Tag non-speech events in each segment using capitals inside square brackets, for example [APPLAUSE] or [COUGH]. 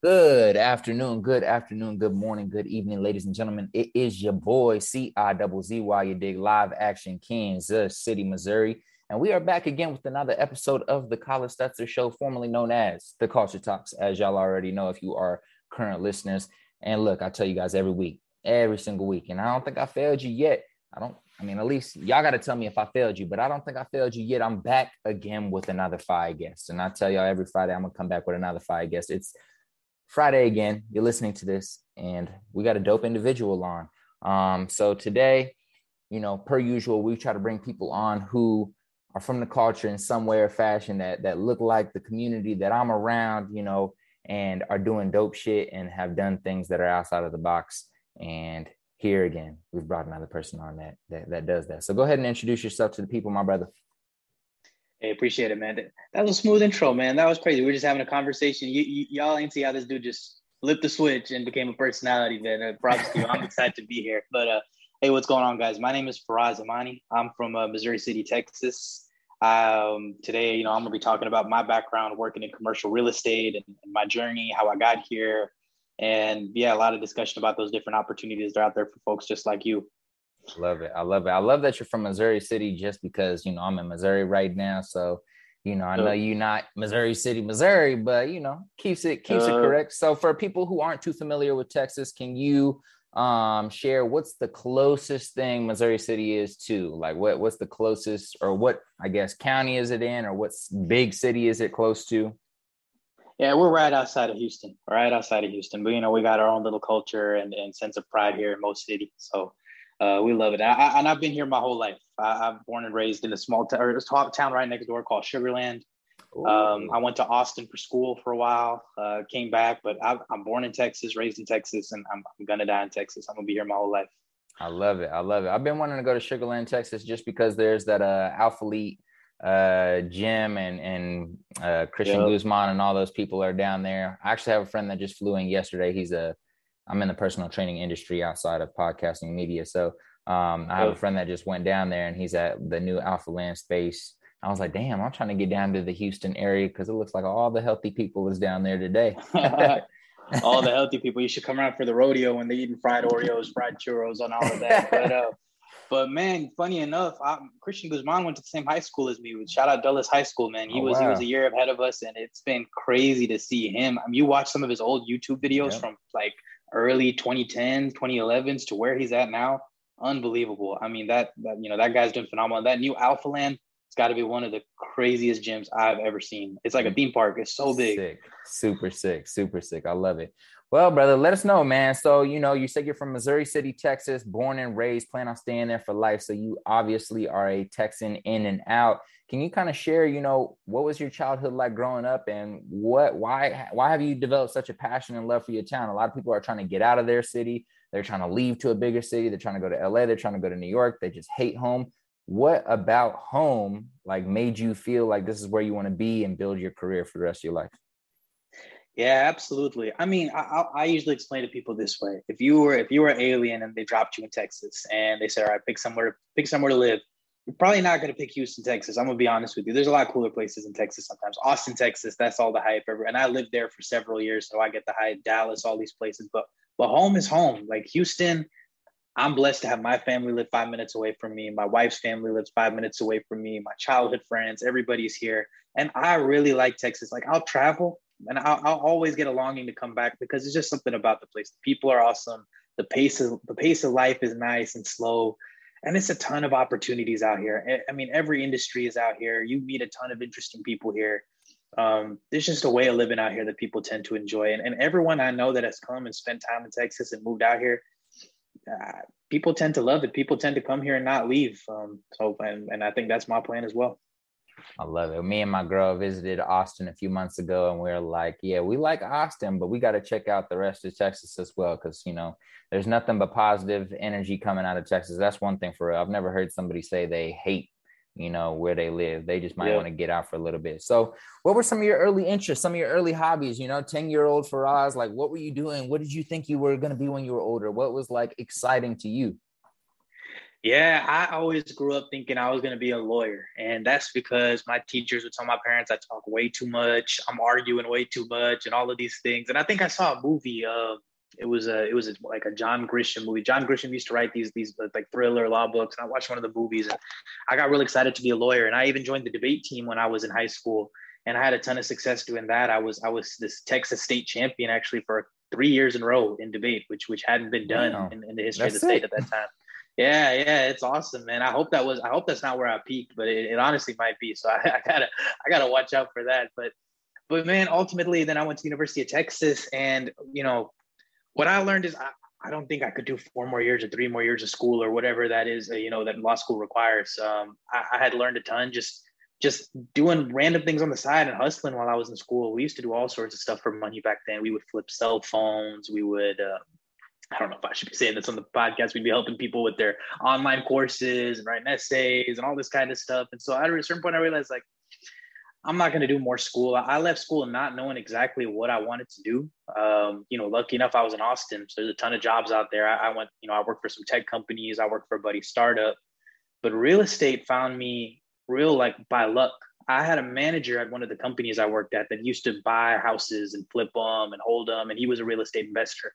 Good afternoon, good afternoon, good morning, good evening, ladies and gentlemen. It is your boy C I double Z Y you dig live action Kansas City, Missouri. And we are back again with another episode of the Collis Stutzer Show, formerly known as the Culture Talks, as y'all already know if you are current listeners. And look, I tell you guys every week, every single week. And I don't think I failed you yet. I don't, I mean, at least y'all got to tell me if I failed you, but I don't think I failed you yet. I'm back again with another five guest. And I tell y'all every Friday, I'm going to come back with another five guest. It's Friday again. You're listening to this, and we got a dope individual on. Um, so today, you know, per usual, we try to bring people on who are from the culture in some way or fashion that that look like the community that I'm around, you know, and are doing dope shit and have done things that are outside of the box. And here again, we've brought another person on that that, that does that. So go ahead and introduce yourself to the people, my brother. Hey, appreciate it, man. That was a smooth intro, man. That was crazy. We are just having a conversation. Y- y'all ain't see how this dude just flipped the switch and became a personality, man. Props to you. I'm excited to be here. But uh, hey, what's going on, guys? My name is Faraz Hemani. I'm from uh, Missouri City, Texas. Um, today, you know, I'm gonna be talking about my background working in commercial real estate and, and my journey, how I got here, and yeah, a lot of discussion about those different opportunities that are out there for folks just like you. Love it. I love it. I love that you're from Missouri City just because, you know, I'm in Missouri right now. So, you know, I know you're not Missouri City, Missouri, but you know, keeps it keeps uh, it correct. So for people who aren't too familiar with Texas, can you um share what's the closest thing Missouri City is to? Like what what's the closest or what I guess county is it in or what big city is it close to? Yeah, we're right outside of Houston, right outside of Houston. But you know, we got our own little culture and, and sense of pride here in most cities. So uh, we love it. I, I, and I've been here my whole life. I, am born and raised in a small town or a town right next door called Sugarland. Um, I went to Austin for school for a while, uh, came back, but I, am born in Texas, raised in Texas, and I'm, I'm, gonna die in Texas. I'm gonna be here my whole life. I love it. I love it. I've been wanting to go to Sugarland, Texas, just because there's that uh, Alphalete uh, gym and and uh, Christian yep. Guzman and all those people are down there. I actually have a friend that just flew in yesterday. He's a I'm in the personal training industry outside of podcasting media. So um, I have a friend that just went down there and he's at the new Alpha Land space. I was like, damn, I'm trying to get down to the Houston area because it looks like all the healthy people is down there today. [LAUGHS] all the healthy people. You should come around for the rodeo when they're eating fried Oreos, fried churros, and all of that. [LAUGHS] But, uh, but man, funny enough, I, Christian Guzman went to the same high school as me. Shout out Dulles High School, man. He oh, was wow. he was a year ahead of us, and it's been crazy to see him. I mean, you watch some of his old YouTube videos yep. from like early 2010s, 2011s to where he's at now, unbelievable. I mean, that, that you know, that guy's doing phenomenal. That new Alpha Land, it's got to be one of the craziest gyms I've ever seen. It's like a theme park. It's so big. Sick. Super sick. Super sick. I love it. Well, brother, let us know, man. So, you know, you said you're from Missouri City, Texas, born and raised, plan on staying there for life. So, you obviously are a Texan in and out. Can you kind of share, you know, what was your childhood like growing up and what, why, why have you developed such a passion and love for your town? A lot of people are trying to get out of their city. They're trying to leave to a bigger city. They're trying to go to LA. They're trying to go to New York. They just hate home. What about home like made you feel like this is where you want to be and build your career for the rest of your life? Yeah, absolutely. I mean, I, I, usually explain to people this way: if you were if you were an alien and they dropped you in Texas and they said, "All right, pick somewhere pick somewhere to live," you're probably not going to pick Houston, Texas. I'm gonna be honest with you. There's a lot cooler places in Texas sometimes. Austin, Texas, that's all the hype ever. And I lived there for several years, so I get the hype. Dallas, all these places, but but home is home. Like Houston, I'm blessed to have my family live five minutes away from me. My wife's family lives five minutes away from me. My childhood friends, everybody's here, and I really like Texas. Like I'll travel and I'll, I'll, always get a longing to come back because it's just something about the place. The people are awesome. The pace of the pace of life is nice and slow, and it's a ton of opportunities out here. I mean, every industry is out here. You meet a ton of interesting people here. Um, there's just a way of living out here that people tend to enjoy, and, and everyone I know that has come and spent time in Texas and moved out here, uh, people tend to love it. People tend to come here and not leave. Um, so, and, and I think that's my plan as well. I love it. Me and my girl visited Austin a few months ago, and we are like, yeah, we like Austin, but we got to check out the rest of Texas as well, because you know, there's nothing but positive energy coming out of Texas. That's one thing for real. I've never heard somebody say they hate, you know, where they live. They just might yeah. want to get out for a little bit. So, what were some of your early interests, some of your early hobbies? You know, ten year old Faraz, like, what were you doing? What did you think you were going to be when you were older? What was like exciting to you? Yeah, I always grew up thinking I was going to be a lawyer. And that's because my teachers would tell my parents I talk way too much, I'm arguing way too much, and all of these things. And I think I saw a movie. Uh, it was a it was a, like a John Grisham movie. John Grisham used to write these these like thriller law books, and I watched one of the movies, and I got really excited to be a lawyer. And I even joined the debate team when I was in high school, and I had a ton of success doing that. I was I was this Texas state champion actually for three years in a row in debate, which which hadn't been done wow. in, in, the history That's of the state it. at that time. Yeah, yeah, it's awesome, man. I hope that was. I hope that's not where I peaked, but it, it honestly might be. So [LAUGHS] I, I, gotta, I gotta watch out for that. But, but man, ultimately, then I went to University of Texas, and you know, what I learned is I, I don't think I could do four more years or three more years of school or whatever that is, uh, you know, that law school requires. Um, I, I had learned a ton just just doing random things on the side and hustling while I was in school. We used to do all sorts of stuff for money back then. We would flip cell phones. We would uh, I don't know if I should be saying this on the podcast. We'd be helping people with their online courses and writing essays and all this kind of stuff. And so at a certain point, I realized like, I'm not going to do more school. I left school not knowing exactly what I wanted to do. Um, you know, lucky enough, I was in Austin, so there's a ton of jobs out there. I, I went, you know, I worked for some tech companies. I worked for a buddy startup, but real estate found me real like by luck. I had a manager at one of the companies I worked at that used to buy houses and flip them and hold them, and he was a real estate investor.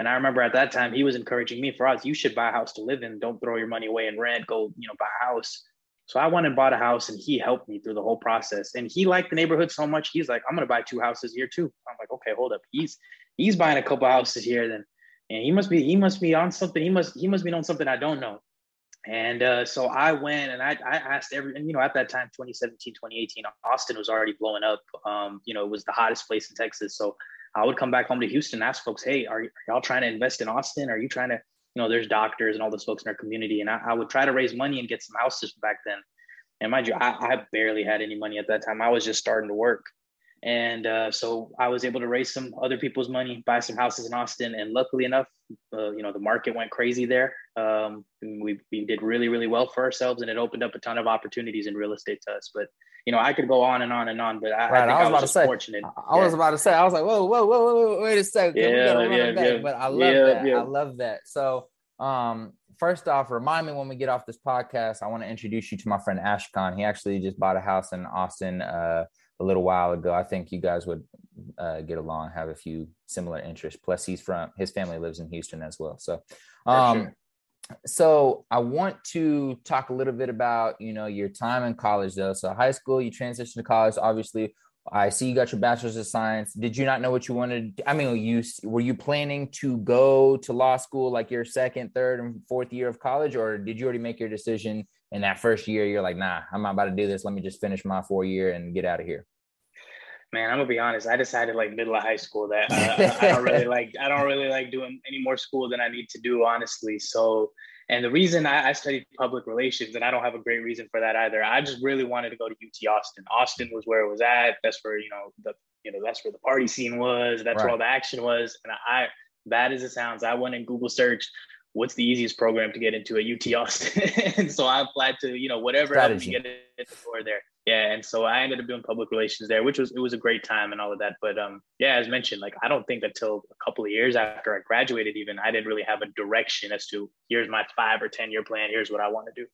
And I remember at that time he was encouraging me for us, you should buy a house to live in. Don't throw your money away in rent. Go, you know, buy a house. So I went and bought a house and he helped me through the whole process. And he liked the neighborhood so much. He's like, I'm gonna buy two houses here too. I'm like, okay, hold up. He's he's buying a couple houses here then. And he must be he must be on something. He must he must be on something I don't know. And uh, so I went and I, I asked every, and you know, at that time, 2017, 2018, Austin was already blowing up. Um, you know, it was the hottest place in Texas. So I would come back home to Houston, ask folks, hey, are, are y'all trying to invest in Austin? Are you trying to, you know, there's doctors and all those folks in our community. And I, I would try to raise money and get some houses back then. And mind you, I, I barely had any money at that time. I was just starting to work. And uh, so I was able to raise some other people's money, buy some houses in Austin. And luckily enough, uh, you know, the market went crazy there. Um, we, we did really, really well for ourselves and it opened up a ton of opportunities in real estate to us. But you know, I could go on and on and on, but I, right. I, I was, I about to say, fortunate. I yeah. was about to say, I was like, whoa, whoa, whoa, whoa, wait a second, yeah, we gotta run yeah, back. Yeah. But I love yeah, that. Yeah. I love that. So, um, first off, remind me when we get off this podcast, I want to introduce you to my friend Ashkan. He actually just bought a house in Austin uh, a little while ago. I think you guys would uh, get along, have a few similar interests. Plus, he's from his family lives in Houston as well. So, um, so I want to talk a little bit about you know your time in college though. So high school, you transitioned to college. Obviously, I see you got your bachelor's of science. Did you not know what you wanted? I mean, you were you planning to go to law school like your second, third, and fourth year of college, or did you already make your decision in that first year? You're like, nah, I'm not about to do this. Let me just finish my four year and get out of here man, I'm gonna be honest. I decided like middle of high school that uh, I don't really [LAUGHS] like. I don't really like doing any more school than I need to do, honestly. So, and the reason I, I, studied public relations, and I don't have a great reason for that either. I just really wanted to go to UT Austin. Austin was where it was at. That's where you know the you know that's where the party scene was. That's right. where all the action was. And I, bad as it sounds, I went and Google searched what's the easiest program to get into at UT Austin. [LAUGHS] and so I applied to, you know, whatever Strategy. helped me get in the door there yeah and so i ended up doing public relations there which was it was a great time and all of that but um yeah as mentioned like i don't think until a couple of years after i graduated even i didn't really have a direction as to here's my five or ten year plan here's what i want to do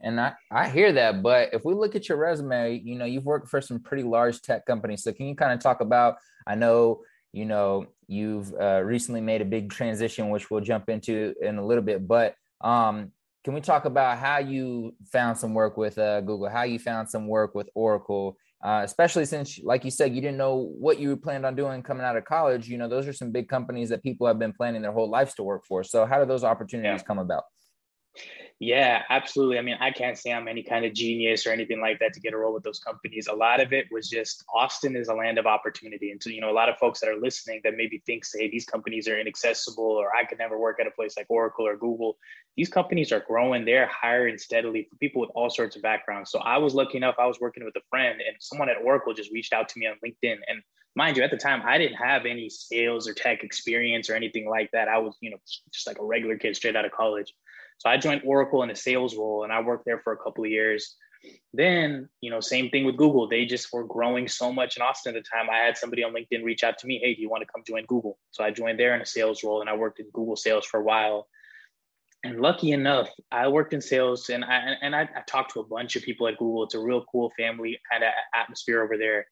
and I, I hear that, but if we look at your resume, you know, you've worked for some pretty large tech companies. So can you kind of talk about, I know, you know, you've uh, recently made a big transition, which we'll jump into in a little bit, but um, can we talk about how you found some work with uh, Google, how you found some work with Oracle, uh, especially since, like you said, you didn't know what you planned on doing coming out of college. You know, those are some big companies that people have been planning their whole lives to work for. So, how do those opportunities yeah. come about? Yeah, absolutely. I mean, I can't say I'm any kind of genius or anything like that to get a role with those companies. A lot of it was just Austin is a land of opportunity. And so, you know, a lot of folks that are listening that maybe think, say, these companies are inaccessible or I could never work at a place like Oracle or Google. These companies are growing. They're hiring steadily for people with all sorts of backgrounds. So I was lucky enough, I was working with a friend and someone at Oracle just reached out to me on LinkedIn. And mind you, at the time, I didn't have any sales or tech experience or anything like that. I was, you know, just like a regular kid straight out of college. So I joined Oracle in a sales role and I worked there for a couple of years. Then, you know, same thing with Google. They just were growing so much in Austin at the time. I had somebody on LinkedIn reach out to me, hey, do you want to come join Google? So I joined there in a sales role and I worked in Google sales for a while. and lucky enough, I worked in sales and I and I, I talked to a bunch of people at Google. It's a real cool family kind of atmosphere over there.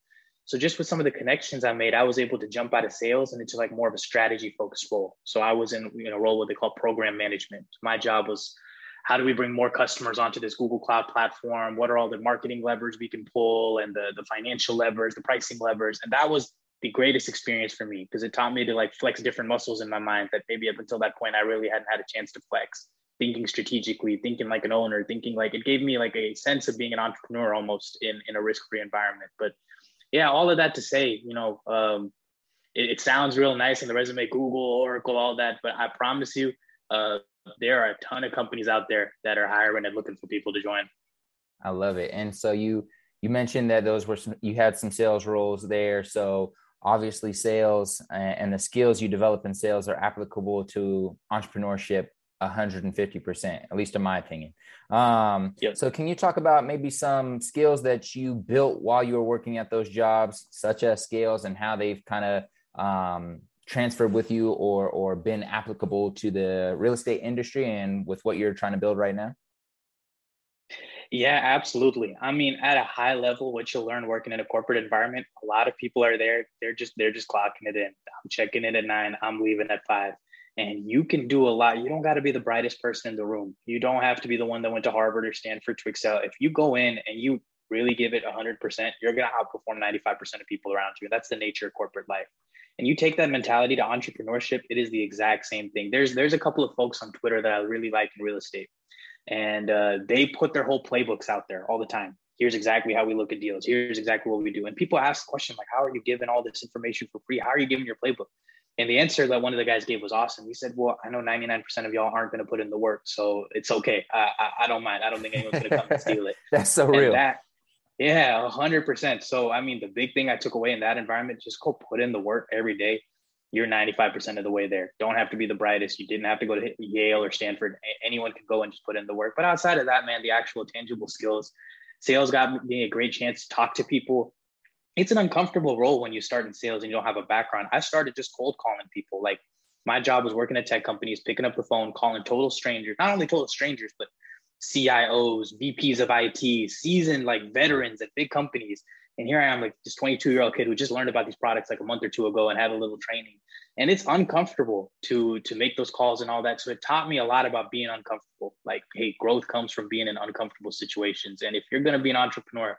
So just with some of the connections I made, I was able to jump out of sales and into like more of a strategy focused role. So I was in you know role what they call program management. My job was how do we bring more customers onto this Google Cloud platform? What are all the marketing levers we can pull and the the financial levers, the pricing levers? And that was the greatest experience for me because it taught me to like flex different muscles in my mind that maybe up until that point I really hadn't had a chance to flex. Thinking strategically, thinking like an owner, thinking like it gave me like a sense of being an entrepreneur almost in in a risk free environment. But yeah, all of that to say, you know, um, it, it, sounds real nice in the resume, Google, Oracle, all that. But I promise you, uh, there are a ton of companies out there that are hiring and looking for people to join. I love it. And so you you mentioned that those were some, you had some sales roles there. So obviously, sales and the skills you develop in sales are applicable to entrepreneurship 150%, at least in my opinion. Um, yep. So, can you talk about maybe some skills that you built while you were working at those jobs, such as skills, and how they've kind of um, transferred with you or, or been applicable to the real estate industry and with what you're trying to build right now? Yeah, absolutely. I mean, at a high level, what you'll learn working in a corporate environment, a lot of people are there. They're just they're just clocking it in. I'm checking in at nine. I'm leaving at five and you can do a lot. You don't got to be the brightest person in the room. You don't have to be the one that went to Harvard or Stanford to excel. If you go in and you really give it 100%, you're going to outperform 95% of people around you. That's the nature of corporate life. And you take that mentality to entrepreneurship, it is the exact same thing. There's there's a couple of folks on Twitter that I really like in real estate, and uh, they put their whole playbooks out there all the time. Here's exactly how we look at deals. Here's exactly what we do. And people ask the question like, "How are you giving all this information for free? How are you giving your playbook?" And the answer that one of the guys gave was awesome. He said, "Well, I know 99% of y'all aren't going to put in the work, so it's okay. I, I, I don't mind. I don't think anyone's going to come and steal it." [LAUGHS] That's so and real. That, yeah, 100%. So, I mean, the big thing I took away in that environment, just go put in the work every day. You're 95% of the way there. Don't have to be the brightest. You didn't have to go to Yale or Stanford. Anyone can go and just put in the work. But outside of that, man, the actual tangible skills, sales got me a great chance to talk to people, it's an uncomfortable role when you start in sales and you don't have a background. I started just cold calling people. Like my job was working at tech companies, picking up the phone, calling total strangers, not only total strangers, but CIOs, VPs of IT, seasoned like veterans at big companies. And here I am, like this 22 year old kid who just learned about these products like a month or two ago and had a little training. And it's uncomfortable to to make those calls and all that. So it taught me a lot about being uncomfortable. Like, hey, growth comes from being in uncomfortable situations. And if you're going to be an entrepreneur,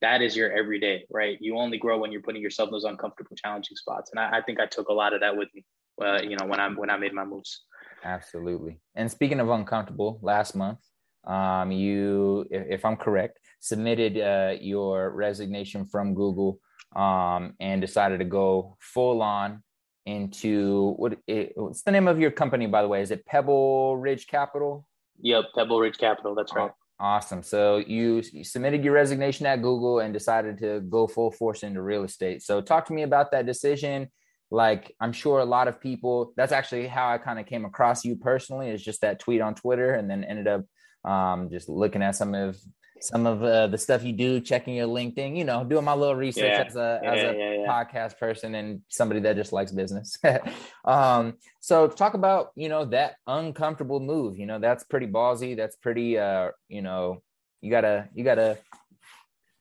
that is your everyday, right? You only grow when you're putting yourself in those uncomfortable, challenging spots. And I, I think I took a lot of that with me, uh, you know, when I when I made my moves. Absolutely. And speaking of uncomfortable, last month, um, you, if, if I'm correct, submitted uh, your resignation from Google um, and decided to go full on into what? It, what's the name of your company, by the way? Is it Pebble Ridge Capital? Yep, Pebble Ridge Capital. That's right. Awesome. So you, you, submitted your resignation at Google and decided to go full force into real estate. So talk to me about that decision. Like I'm sure a lot of people, that's actually how I kind of came across you personally is just that tweet on Twitter and then ended up um, just looking at some of some of uh, the stuff you do, checking your LinkedIn, you know, doing my little research yeah. as a yeah, as a yeah, podcast person and somebody that just likes business. [LAUGHS] um, so talk about you know that uncomfortable move. You know, that's pretty ballsy. That's pretty. Uh, you know, you gotta you gotta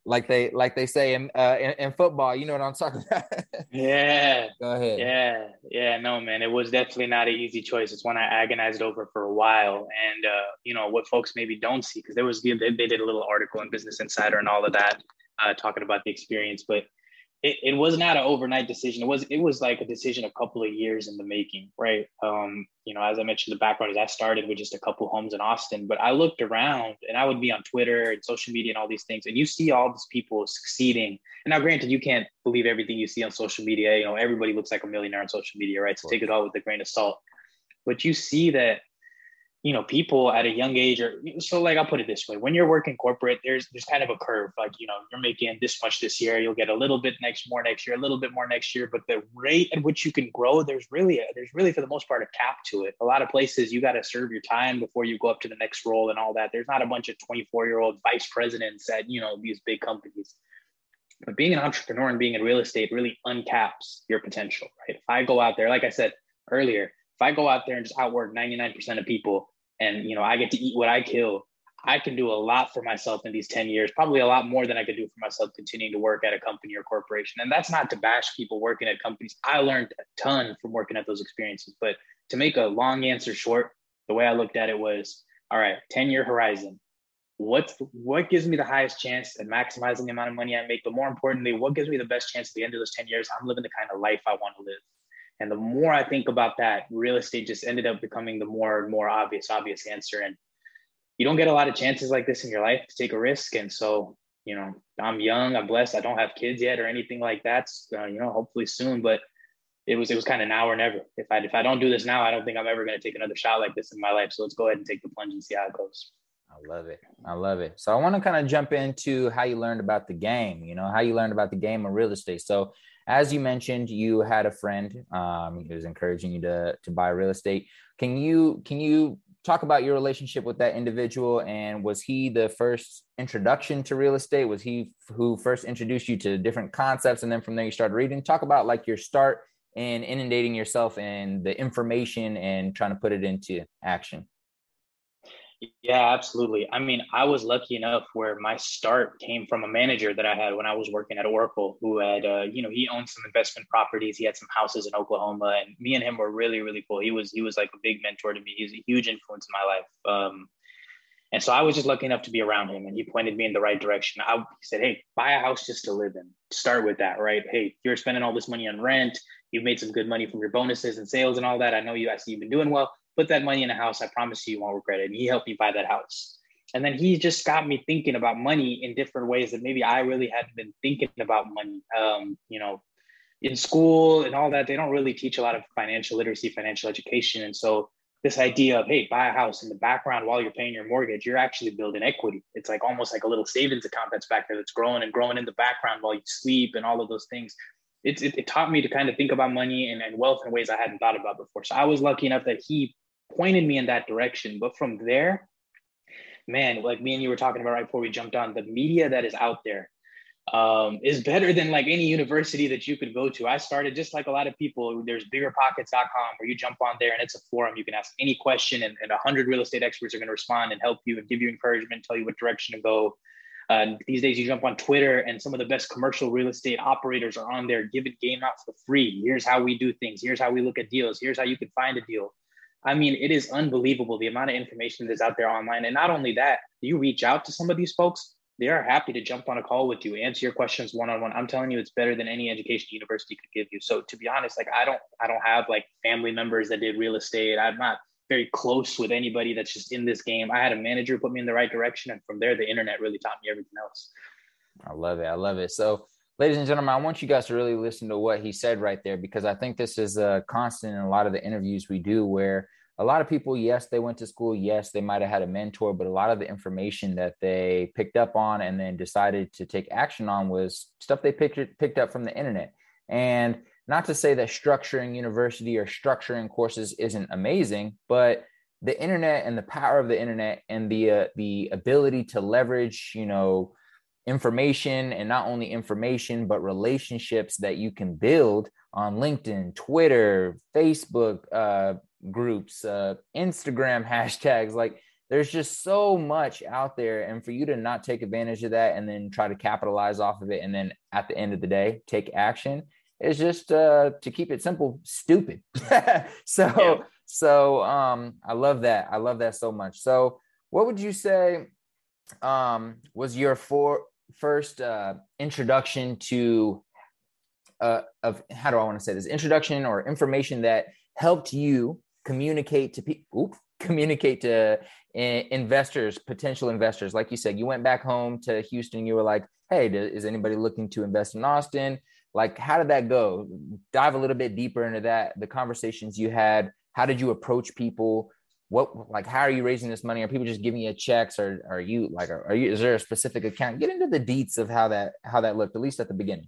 like they like they say in, uh, in, in football. You know what I'm talking [LAUGHS] about? yeah. Go ahead. Yeah, yeah. No, man, it was definitely not an easy choice. It's one I agonized over for a while, and uh, you know what folks maybe don't see because there was they, they did a little article in Business Insider and all of that uh, talking about the experience, but it, it was not an overnight decision. It was it was like a decision a couple of years in the making, right? Um, you know, as I mentioned, the background is I started with just a couple homes in Austin, but I looked around and I would be on Twitter and social media and all these things, and you see all these people succeeding. And now, granted, you can't believe everything you see on social media. You know, everybody looks like a millionaire on social media, right? So take it all with a grain of salt. But you see that you know people at a young age or so like i'll put it this way. When you're working corporate there's there's kind of a curve. Like you know you're making this much this year you'll get a little bit next more next year a little bit more next year but the rate at which you can grow there's really a, there's really for the most part a cap to it. A lot of places you got to serve your time before you go up to the next role and all that. There's not a bunch of 24 year old vice presidents at you know these big companies. But being an entrepreneur and being in real estate really uncaps your potential right? If i go out there like i said earlier if I go out there and just outwork 99% of people and you know I get to eat what I kill. I can do a lot for myself in these 10 years, probably a lot more than I could do for myself continuing to work at a company or corporation. And that's not to bash people working at companies. I learned a ton from working at those experiences. But to make a long answer short, the way I looked at it was all right, 10 year horizon. What's what gives me the highest chance at maximizing the amount of money I make? But more importantly, what gives me the best chance at the end of those 10 years? I'm living the kind of life I want to live. And the more I think about that, real estate just ended up becoming the more and more obvious, obvious answer. And you don't get a lot of chances like this in your life to take a risk. And so, you know, I'm young, I'm blessed. I don't have kids yet or anything like that. Uh, you know, hopefully soon. But it was it was kind of now or never. If I if I don't do this now, I don't think I'm ever going to take another shot like this in my life. So let's go ahead and take the plunge and see how it goes. I love it. I love it. So I want to kind of jump into how you learned about the game. You know, how you learned about the game of real estate. So as you mentioned, you had a friend um, who was encouraging you to to buy real estate. Can you can you talk about your relationship with that individual? And was he the first introduction to real estate? Was he who first introduced you to different concepts, and then from there you started reading? Talk about like your start in inundating yourself and the information and trying to put it into action. Yeah, absolutely. I mean, I was lucky enough where my start came from a manager that I had when I was working at Oracle, who had, uh, you know, he owned some investment properties. He had some houses in Oklahoma, and me and him were really, really cool. He was, he was like a big mentor to me. He's a huge influence in my life. Um, and so I was just lucky enough to be around him, and he pointed me in the right direction. I, he said, "Hey, buy a house just to live in. Start with that, right? Hey, you're spending all this money on rent. You've made some good money from your bonuses and sales and all that. I know you. I see you've been doing well put that money in a house. I promise you, you won't regret it. And he helped me buy that house. And then he just got me thinking about money in different ways that maybe I really hadn't been thinking about money. Um, you know, in school and all that, they don't really teach a lot of financial literacy, financial education. And so this idea of, hey, buy a house in the background while you're paying your mortgage, you're actually building equity. It's like almost like a little savings account that's back there that's growing and growing in the background while you sleep and all of those things it, it, it, taught me to kind of think about money and, and wealth in ways I hadn't thought about before. So I was lucky enough that he pointed me in that direction. But from there, man, like me and you were talking about right before we jumped on, the media that is out there um, is better than like any university that you could go to. I started just like a lot of people. There's biggerpockets.com where you jump on there and it's a forum. You can ask any question and, and 100 real estate experts are going to respond and help you and give you encouragement, tell you what direction to go. Uh, these days, you jump on Twitter, and some of the best commercial real estate operators are on there giving game out for free. Here's how we do things. Here's how we look at deals. Here's how you can find a deal. I mean, it is unbelievable the amount of information that's out there online. And not only that, you reach out to some of these folks, they are happy to jump on a call with you, answer your questions one on one. I'm telling you, it's better than any education university could give you. So to be honest, like I don't, I don't have like family members that did real estate. I'm not very close with anybody that's just in this game. I had a manager put me in the right direction, and from there, the internet really taught me everything else. I love it. I love it. So ladies and gentlemen, I want you guys to really listen to what he said right there because I think this is a constant in a lot of the interviews we do where a lot of people, yes, they went to school. Yes, they might have had a mentor, but a lot of the information that they picked up on and then decided to take action on was stuff they picked, picked up from the internet. And not to say that structuring university or structuring courses isn't amazing, but the internet and the power of the internet and the uh, the ability to leverage, you know, information and not only information but relationships that you can build on linkedin twitter facebook uh, groups uh, instagram [LAUGHS] hashtags. Like there's just so much out there and for you to not take advantage of that and then try to capitalize off of it and then at the end of the day take action is just uh, to keep it simple stupid. [LAUGHS] So yeah. so um i love that. I love that so much. So what would you say um was your for first uh, introduction to uh, of how do I want to say this? Introduction or information that helped you communicate to people [LAUGHS] communicate to uh, investors potential investors. Like you said you went back home to houston you were like hey is anybody looking to invest in austin? Like how did that go? Dive a little bit deeper into that the conversations you had. How did you approach people what like how are you raising this money? Are people just giving you checks? Or are you like are, are you is there a specific account? Get into the deets of how that how that looked at least at the beginning.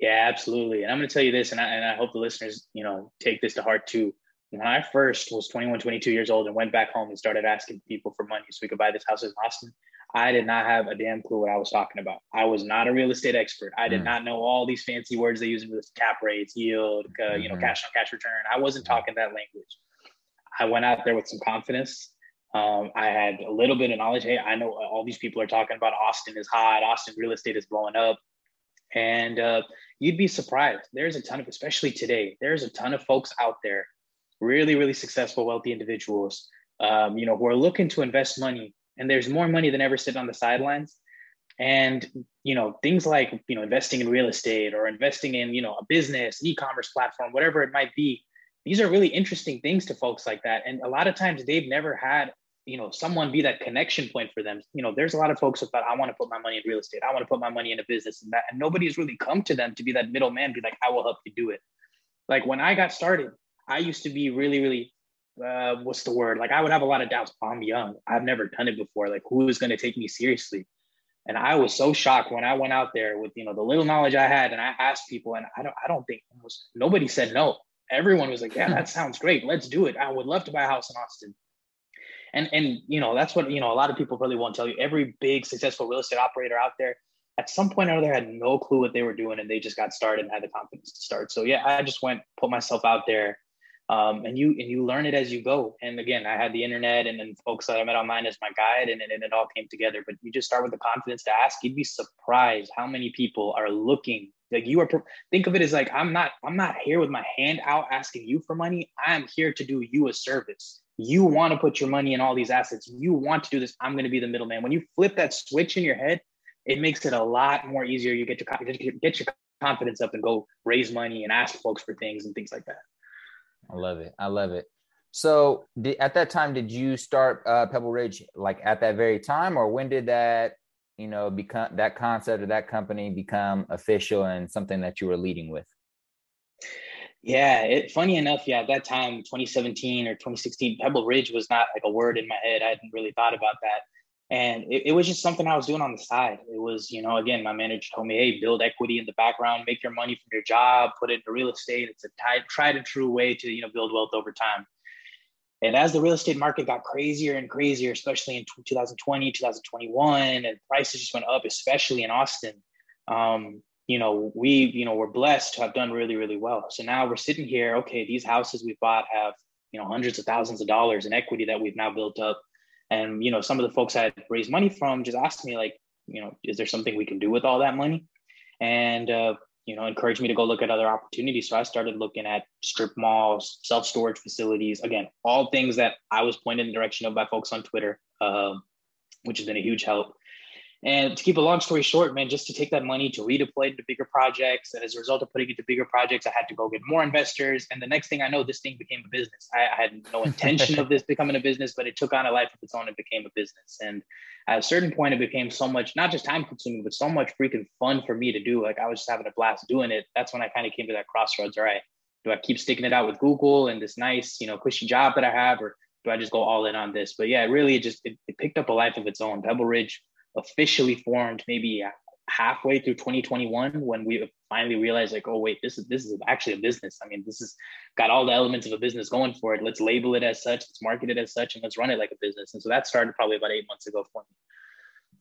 Yeah absolutely. And i'm going to tell you this and I, and I hope the listeners you know take this to heart too. When i first was 21 22 years old and went back home and started asking people for money so we could buy this house in austin i did not have a damn clue what i was talking about. I was not a real estate expert. I did mm. not know all these fancy words they use in with cap rates yield uh, you know mm-hmm. cash on cash return. I wasn't talking that language I went out there with some confidence Um, I had a little bit of knowledge. Hey, I know all these people are talking about Austin is hot, Austin real estate is blowing up. And uh, you'd be surprised. There's a ton of, especially today, there's a ton of folks out there, really, really successful, wealthy individuals, um, you know, who are looking to invest money. And there's more money than ever sitting on the sidelines. And you know, things like you know, investing in real estate or investing in you know a business, e-commerce platform, whatever it might be. These are really interesting things to folks like that. And a lot of times they've never had you know someone be that connection point for them. You know there's a lot of folks who thought i want to put my money in real estate. I want to put my money in a business and that and nobody's really come to them to be that middleman be like i will help you do it. Like when i got started i used to be really really uh, what's the word? Like i would have a lot of doubts. I'm young. I've never done it before. Like who is going to take me seriously? And i was so shocked when i went out there with you know the little knowledge i had and i asked people and i don't i don't think almost nobody said no everyone was like yeah that sounds great. Let's do it. I would love to buy a house in austin. And and you know that's what you know a lot of people probably won't tell you. Every big successful real estate operator out there at some point or other had no clue what they were doing and they just got started and had the confidence to start. So yeah i just went put myself out there um, and you and you learn it as you go. And again i had the internet and then folks that i met online as my guide and, and it all came together. But you just start with the confidence to ask. You'd be surprised how many people are looking like you are think of it as like i'm not i'm not here with my hand out asking you for money i'm here to do you a service you want to put your money in all these assets. You want to do this. I'm going to be the middleman. When you flip that switch in your head, it makes it a lot more easier. You get your get your confidence up and go raise money and ask folks for things and things like that. I love it. I love it. So, did, at that time, did you start uh, Pebble Ridge like at that very time, or when did that you know become that concept of that company become official and something that you were leading with? Yeah, it funny enough, yeah, at that time, 2017 or 2016, Pebble Ridge was not like a word in my head. I hadn't really thought about that. And it, it was just something I was doing on the side. It was, you know, again, my manager told me, hey, build equity in the background, make your money from your job, put it into real estate. It's a tried, tried and true way to, you know, build wealth over time. And as the real estate market got crazier and crazier, especially in 2020, 2021, and prices just went up, especially in Austin, um, you know, we, you know, we're blessed to have done really, really well. So now we're sitting here, okay, these houses we bought have, you know, hundreds of thousands of dollars in equity that we've now built up. And, you know, some of the folks I had raised money from just asked me, like, you know, is there something we can do with all that money? And, uh, you know, encouraged me to go look at other opportunities. So I started looking at strip malls, self storage facilities. Again, all things that I was pointed in the direction of by folks on Twitter, uh, which has been a huge help. And to keep a long story short, man, just to take that money to redeploy it into bigger projects. And as a result of putting it into bigger projects, I had to go get more investors. And the next thing I know, this thing became a business. I, I had no intention of this becoming a business, but it took on a life of its own and became a business. And at a certain point, it became so much, not just time consuming, but so much freaking fun for me to do. Like I was just having a blast doing it. That's when I kind of came to that crossroads. All right, do I keep sticking it out with Google and this nice, you know, cushy job that I have, or do I just go all in on this? But yeah, really, it just it, it picked up a life of its own. Pebble Ridge officially formed maybe halfway through 2021 when we finally realized like oh wait this is this is actually a business i mean this has got all the elements of a business going for it let's label it as such let's market it as such and let's run it like a business and so that started probably about eight months ago for me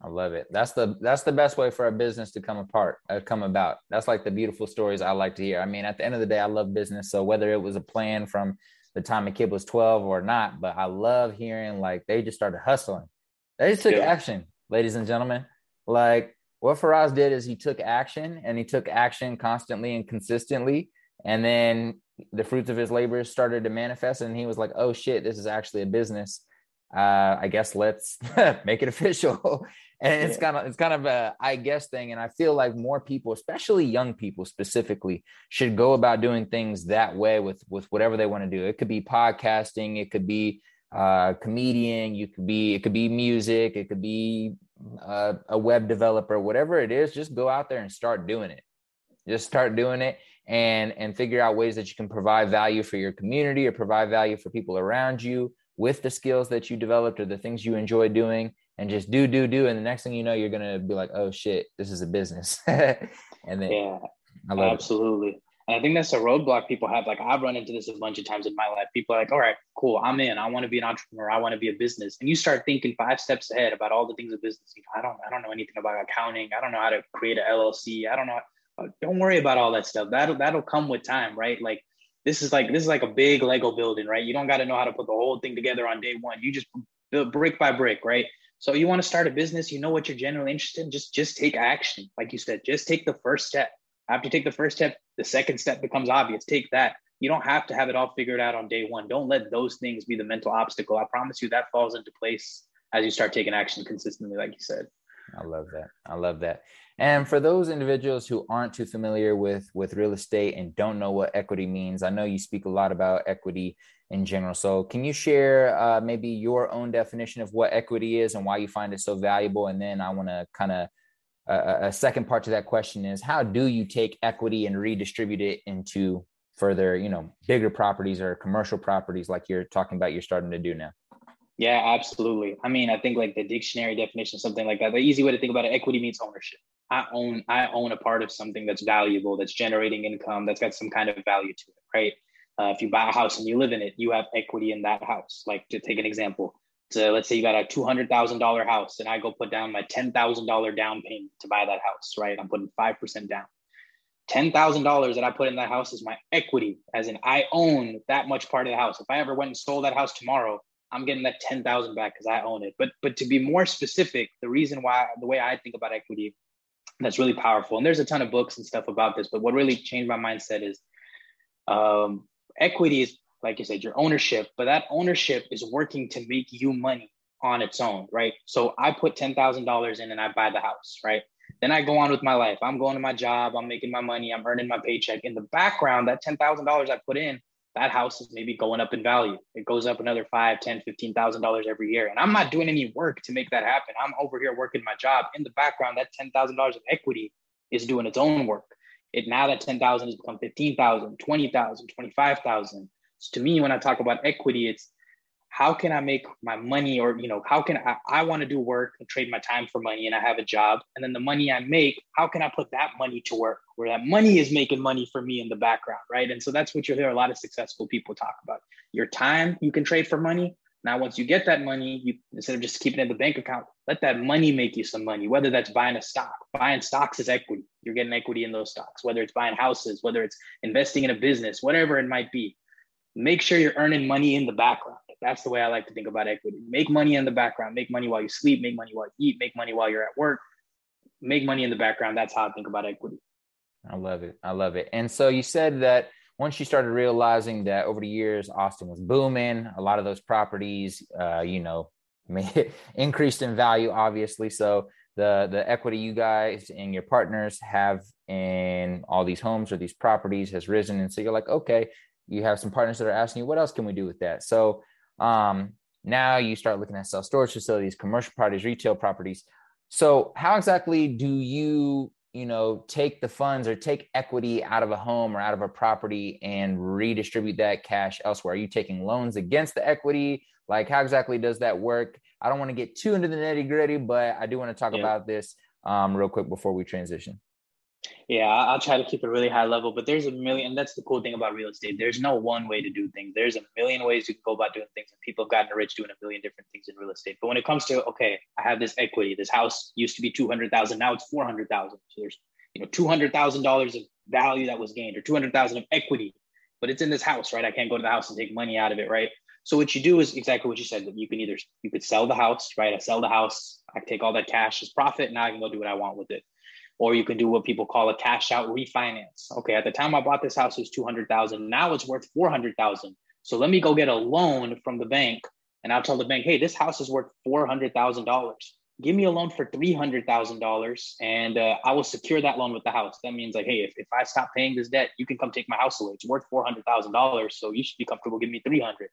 I love it. That's the that's the best way for a business to come apart, uh, come about. That's like the beautiful stories I like to hear. I mean, at the end of the day, I love business. So whether it was a plan from the time a kid was 12 or not, but I love hearing like they just started hustling. They just took yeah. action ladies and gentlemen. Like what Faraz did is he took action and he took action constantly and consistently. And then the fruits of his labor started to manifest. And he was like, oh shit, this is actually a business. Uh, I guess let's [LAUGHS] make it official. [LAUGHS] and it's yeah. kind of it's kind of a I guess thing. And I feel like more people, especially young people specifically, should go about doing things that way with with whatever they want to do. It could be podcasting, it could be uh, comedian, you could be, it could be music, it could be uh, a web developer, whatever it is, just go out there and start doing it. Just start doing it and and figure out ways that you can provide value for your community or provide value for people around you with the skills that you developed or the things you enjoy doing and just do do do and the next thing you know you're gonna be like oh shit this is a business [LAUGHS] and then yeah absolutely it. And I think that's a roadblock people have. Like I've run into this a bunch of times in my life. People are like, all right, cool, I'm in. I want to be an entrepreneur. I want to be a business. And you start thinking five steps ahead about all the things of business. I don't, I don't know anything about accounting. I don't know how to create an LLC. I don't know. Uh, don't worry about all that stuff. That'll that'll come with time, right? Like this is like this is like a big Lego building, right? You don't got to know how to put the whole thing together on day one. You just build brick by brick, right? So you want to start a business, you know what you're generally interested in, just just take action. Like you said, just take the first step. After you take the first step, the second step becomes obvious. Take that. You don't have to have it all figured out on day one. Don't let those things be the mental obstacle. I promise you that falls into place as you start taking action consistently, like you said. I love that. I love that. And for those individuals who aren't too familiar with with real estate and don't know what equity means, I know you speak a lot about equity in general. So can you share uh, maybe your own definition of what equity is and why you find it so valuable? And then I want to kind of a second part to that question is how do you take equity and redistribute it into further, you know, bigger properties or commercial properties like you're talking about you're starting to do now? Yeah, absolutely. I mean, I think like the dictionary definition, something like that. The easy way to think about it, equity means ownership. I own, I own a part of something that's valuable, that's generating income, that's got some kind of value to it, right? Uh, if you buy a house and you live in it, you have equity in that house. Like to take an example, so let's say you got a two hundred thousand dollar house, and I go put down my ten thousand dollar down payment to buy that house, right? I'm putting five percent down. Ten thousand dollars that I put in that house is my equity, as in I own that much part of the house. If I ever went and sold that house tomorrow, I'm getting that 10,000 back because I own it. But but to be more specific, the reason why the way I think about equity that's really powerful. And there's a ton of books and stuff about this, but what really changed my mindset is um, equity is like you said, your ownership, but that ownership is working to make you money on its own, right? So I put $10,000 in and I buy the house, right? Then I go on with my life. I'm going to my job, I'm making my money, I'm earning my paycheck. In the background, that $10,000 I put in that house is maybe going up in value. It goes up another five, ten, fifteen thousand dollars every year. And I'm not doing any work to make that happen. I'm over here working my job. In the background, that ten thousand dollars of equity is doing its own work. It now that ten thousand has become fifteen thousand, twenty thousand, twenty-five thousand. To me, when I talk about equity, it's how can I make my money or, you know, how can I, I want to do work and trade my time for money and I have a job. And then the money I make, how can I put that money to work where that money is making money for me in the background, right? And so that's what you'll hear a lot of successful people talk about. Your time you can trade for money. Now, once you get that money, you instead of just keeping it in the bank account, let that money make you some money, whether that's buying a stock. Buying stocks is equity. You're getting equity in those stocks, whether it's buying houses, whether it's investing in a business, whatever it might be. Make sure you're earning money in the background that's the way I like to think about equity. Make money in the background, make money while you sleep, make money while you eat, make money while you're at work, make money in the background. That's how I think about equity. I love it. I love it. And so you said that once you started realizing that over the years, Austin was booming, a lot of those properties, uh, you know, [LAUGHS] increased in value, obviously. So the the equity you guys and your partners have in all these homes or these properties has risen. And so you're like, okay, you have some partners that are asking you, what else can we do with that? So um, now you start looking at self storage facilities, commercial properties, retail properties. So how exactly do you, you know, take the funds or take equity out of a home or out of a property and redistribute that cash elsewhere? Are you taking loans against the equity? Like how exactly does that work? I don't want to get too into the nitty gritty, but I do want to talk yeah. about this um, real quick before we transition. Yeah, I'll try to keep it really high level, but there's a million, that's the cool thing about real estate. There's no one way to do things. There's a million ways you can go about doing things, and people have gotten rich doing a million different things in real estate. But when it comes to okay, I have this equity. This house used to be two hundred thousand, now it's four hundred thousand. So there's you know two hundred thousand dollars of value that was gained, or two hundred thousand of equity, but it's in this house, right? I can't go to the house and take money out of it, right? So what you do is exactly what you said. That you can either you could sell the house, right? I sell the house, I take all that cash as profit, now I can go do what I want with it or you can do what people call a cash out refinance. Okay, at the time I bought this house, it was 200,000. Now it's worth 400,000. So let me go get a loan from the bank and I'll tell the bank, hey, this house is worth $400,000. Give me a loan for $300,000 and uh, I will secure that loan with the house. That means like, hey, if, if I stop paying this debt, you can come take my house away. It's worth $400,000. So you should be comfortable giving me 300.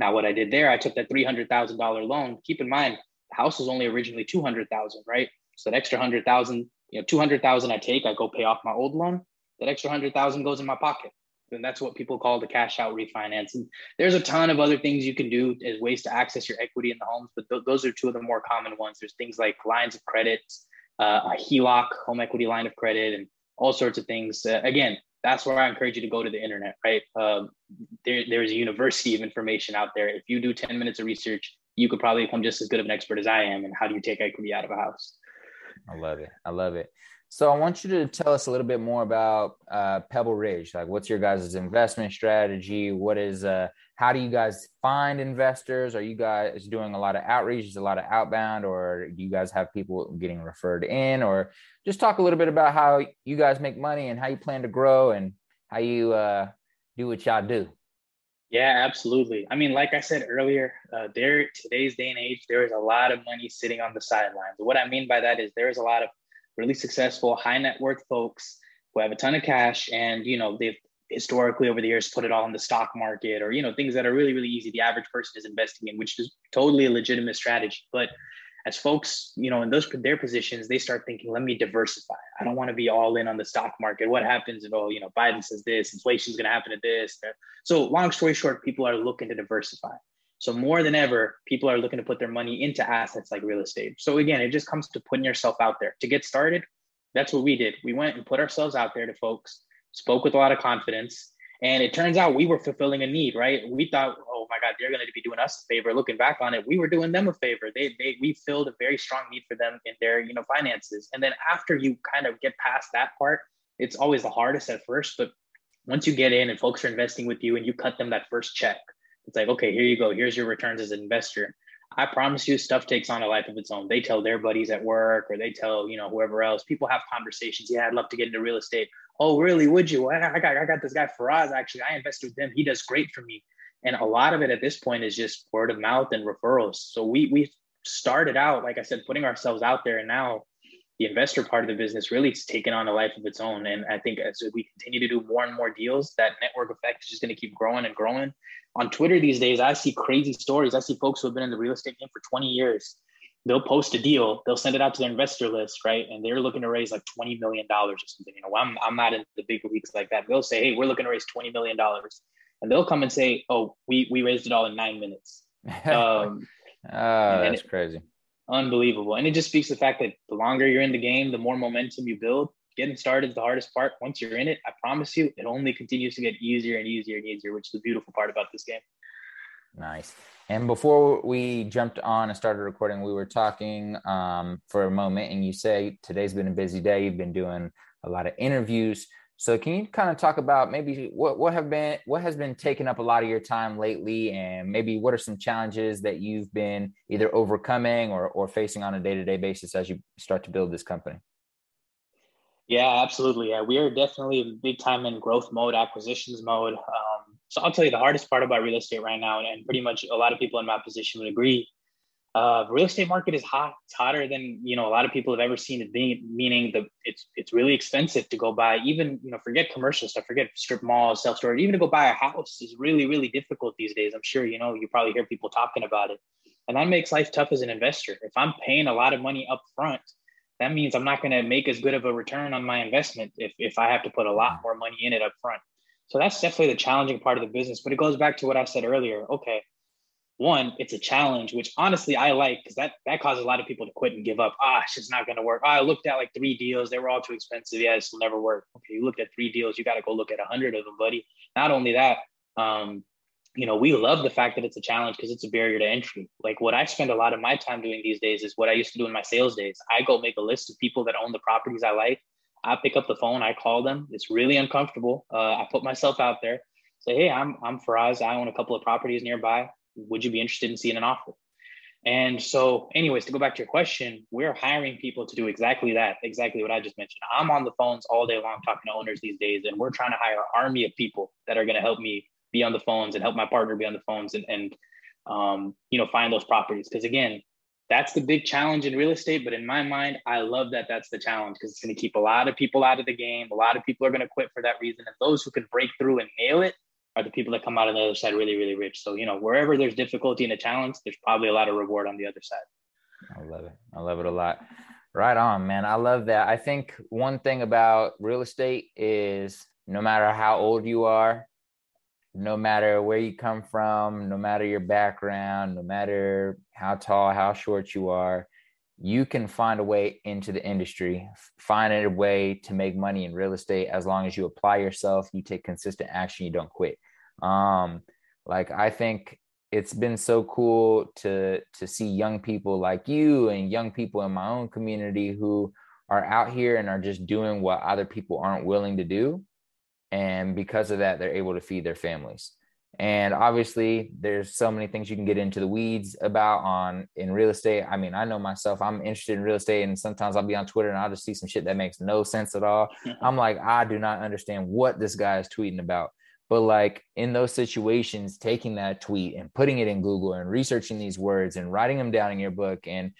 Now, what I did there, I took that $300,000 loan. Keep in mind, the house was only originally 200,000, right? So that extra 100,000 you know, 200,000 I take, I go pay off my old loan. That extra 100,000 goes in my pocket. And that's what people call the cash out refinance. And there's a ton of other things you can do as ways to access your equity in the homes, but th- those are two of the more common ones. There's things like lines of credit, uh, a HELOC, home equity line of credit, and all sorts of things. Uh, again, that's where I encourage you to go to the internet, right? Um, there, there's a university of information out there. If you do 10 minutes of research, you could probably become just as good of an expert as I am. And how do you take equity out of a house? I love it. I love it. So I want you to tell us a little bit more about uh, Pebble Ridge. Like, what's your guys' investment strategy? What is uh, how do you guys find investors? Are you guys doing a lot of outreach, Is a lot of outbound, or do you guys have people getting referred in? Or just talk a little bit about how you guys make money and how you plan to grow and how you uh, do what y'all do. Yeah, absolutely. I mean, like I said earlier, uh, there today's day and age, there is a lot of money sitting on the sidelines. What I mean by that is there is a lot of really successful, high net worth folks who have a ton of cash, and you know they've historically over the years put it all in the stock market or you know things that are really really easy. The average person is investing in, which is totally a legitimate strategy, but as folks, you know, in those their positions, they start thinking, let me diversify. I don't want to be all in on the stock market. What happens if oh, you know, Biden says this, inflation is going to happen at this. So long story short, people are looking to diversify. So more than ever, people are looking to put their money into assets like real estate. So again, it just comes to putting yourself out there. To get started, that's what we did. We went and put ourselves out there to folks, spoke with a lot of confidence, and it turns out we were fulfilling a need, right? We thought, oh my God, they're going to be doing us a favor. Looking back on it, we were doing them a favor. They, they, we filled a very strong need for them in their, you know, finances. And then after you kind of get past that part, it's always the hardest at first. But once you get in and folks are investing with you and you cut them that first check, it's like, okay, here you go. Here's your returns as an investor. I promise you, stuff takes on a life of its own. They tell their buddies at work, or they tell you know whoever else. People have conversations. Yeah, I'd love to get into real estate. Oh, really? Would you? I got, I got this guy Faraz. Actually, I invested with him. He does great for me. And a lot of it at this point is just word of mouth and referrals. So we we started out, like I said, putting ourselves out there, and now the investor part of the business really has taken on a life of its own. And I think as we continue to do more and more deals, that network effect is just going to keep growing and growing. On Twitter these days, I see crazy stories. I see folks who have been in the real estate game for 20 years. They'll post a deal, they'll send it out to their investor list, right? And they're looking to raise like $20 million or something. You know, I'm, I'm not in the big leagues like that. They'll say, hey, we're looking to raise $20 million. And they'll come and say, oh, we, we raised it all in nine minutes. [LAUGHS] Um, oh, that's it, crazy unbelievable. And it just speaks to the fact that the longer you're in the game, the more momentum you build. Getting started is the hardest part. Once you're in it, I promise you, it only continues to get easier and easier and easier, which is the beautiful part about this game. Nice. And before we jumped on and started recording, we were talking um, for a moment, and you say today's been a busy day. You've been doing a lot of interviews. So can you kind of talk about maybe what what have been what has been taking up a lot of your time lately, and maybe what are some challenges that you've been either overcoming or or facing on a day to day basis as you start to build this company? Yeah, absolutely. Yeah, we are definitely big time in growth mode, acquisitions mode. Um, so I'll tell you the hardest part about real estate right now, and pretty much a lot of people in my position would agree, uh, real estate market is hot. It's hotter than you know a lot of people have ever seen it being. Meaning the it's it's really expensive to go buy. Even you know forget commercial stuff, forget strip malls, self storage. Even to go buy a house is really really difficult these days. I'm sure you know you probably hear people talking about it, and that makes life tough as an investor. If I'm paying a lot of money up front, that means I'm not going to make as good of a return on my investment if if I have to put a lot more money in it up front. So that's definitely the challenging part of the business. But it goes back to what I said earlier. Okay one, it's a challenge, which honestly I like because that that causes a lot of people to quit and give up. Ah, it's not going to work. Oh, I looked at like three deals; they were all too expensive. Yeah, this will never work. Okay, you looked at three deals, you got to go look at a hundred of them, buddy. Not only that, um, you know, we love the fact that it's a challenge because it's a barrier to entry. Like what I spend a lot of my time doing these days is what I used to do in my sales days. I go make a list of people that own the properties I like. I pick up the phone, I call them. It's really uncomfortable. Uh, I put myself out there. Say, hey, I'm I'm Faraz. I own a couple of properties nearby would you be interested in seeing an offer? And so, anyways, to go back to your question, we're hiring people to do exactly that, exactly what I just mentioned. I'm on the phones all day long talking to owners these days, and we're trying to hire an army of people that are going to help me be on the phones and help my partner be on the phones and, and um, you know, find those properties. Because again, that's the big challenge in real estate. But in my mind, I love that that's the challenge because it's going to keep a lot of people out of the game. A lot of people are going to quit for that reason. And those who can break through and nail it, are the people that come out on the other side really, really rich. So, you know, wherever there's difficulty and a challenge, there's probably a lot of reward on the other side. I love it. I love it a lot. Right on, man. I love that. I think one thing about real estate is no matter how old you are, no matter where you come from, no matter your background, no matter how tall, how short you are, you can find a way into the industry, find a way to make money in real estate as long as you apply yourself, you take consistent action, you don't quit. Um, like I think it's been so cool to to see young people like you and young people in my own community who are out here and are just doing what other people aren't willing to do. And because of that, they're able to feed their families. And obviously, there's so many things you can get into the weeds about on in real estate. I mean, I know myself, I'm interested in real estate, and sometimes I'll be on Twitter and I'll just see some shit that makes no sense at all. [LAUGHS] I'm like, I do not understand what this guy is tweeting about. But like in those situations, taking that tweet and putting it in Google and researching these words and writing them down in your book and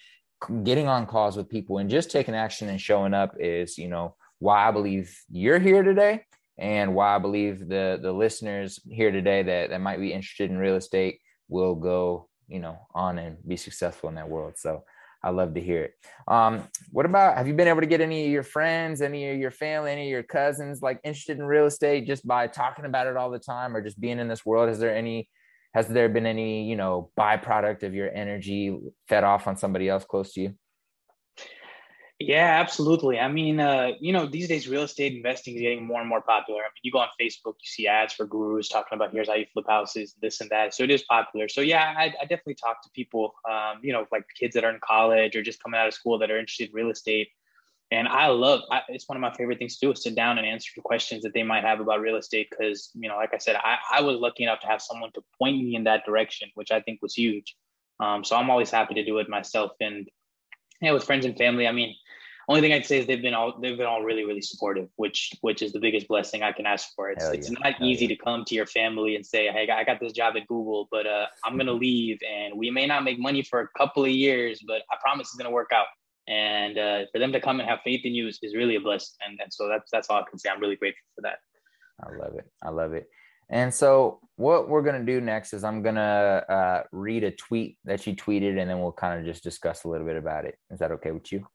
getting on calls with people and just taking action and showing up is, you know, why I believe you're here today and why I believe the the listeners here today that that might be interested in real estate will go, you know, on and be successful in that world. So I love to hear it. Um, what about have you been able to get any of your friends, any of your family, any of your cousins like interested in real estate just by talking about it all the time or just being in this world? Is there any has there been any, you know, byproduct of your energy fed off on somebody else close to you? Yeah, absolutely. I mean, uh, you know, these days real estate investing is getting more and more popular. I mean, you go on Facebook, you see ads for gurus talking about here's how you flip houses, this and that. So it is popular. So yeah, I, I definitely talk to people, um, you know, like kids that are in college or just coming out of school that are interested in real estate. And I love I, it's one of my favorite things to do is sit down and answer the questions that they might have about real estate. Because you know, like I said, I, I was lucky enough to have someone to point me in that direction, which I think was huge. Um, so I'm always happy to do it myself. And yeah, with friends and family, I mean only thing I'd say is they've been all they've been all really really supportive, which which is the biggest blessing I can ask for. It's yeah. it's not Hell easy yeah. to come to your family and say, hey, I got this job at Google, but uh, I'm gonna leave, and we may not make money for a couple of years, but I promise it's gonna work out. And uh, for them to come and have faith in you is, is really a blessing, and and so that's that's all I can say. I'm really grateful for that. I love it. I love it. And so, what we're going to do next is I'm going to uh, read a tweet that you tweeted, and then we'll kind of just discuss a little bit about it. Is that okay with you?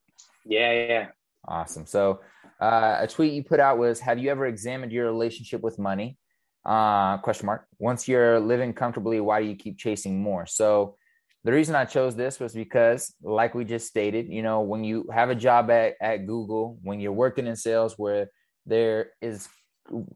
Yeah, yeah. Awesome. So, uh, a tweet you put out was, "Have you ever examined your relationship with money?" Uh, question mark. Once you're living comfortably, why do you keep chasing more? So, the reason I chose this was because, like we just stated, you know, when you have a job at, at Google, when you're working in sales where there is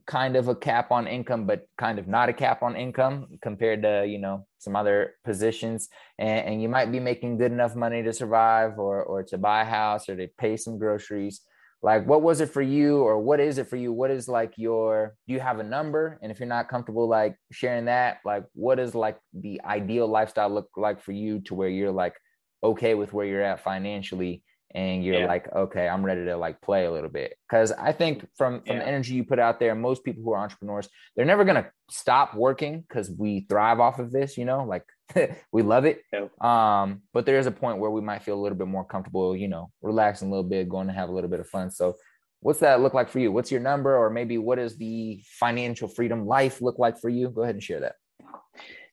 kind of a cap on income, but kind of not a cap on income compared to you know some other positions, and, and, you might be making good enough money to survive or or to buy a house or to pay some groceries. Like, what was it for you, or what is it for you? What is like your? Do you have a number? And if you're not comfortable like sharing that, like, what is like the ideal lifestyle look like for you to where you're like okay with where you're at financially and you're yeah. like okay i'm ready to like play a little bit because i think from from yeah. the energy you put out there most people who are entrepreneurs they're never going to stop working because we thrive off of this you know like [LAUGHS] we love it yeah. um but there is a point where we might feel a little bit more comfortable you know relaxing a little bit going to have a little bit of fun so what's that look like for you what's your number or maybe what does the financial freedom life look like for you go ahead and share that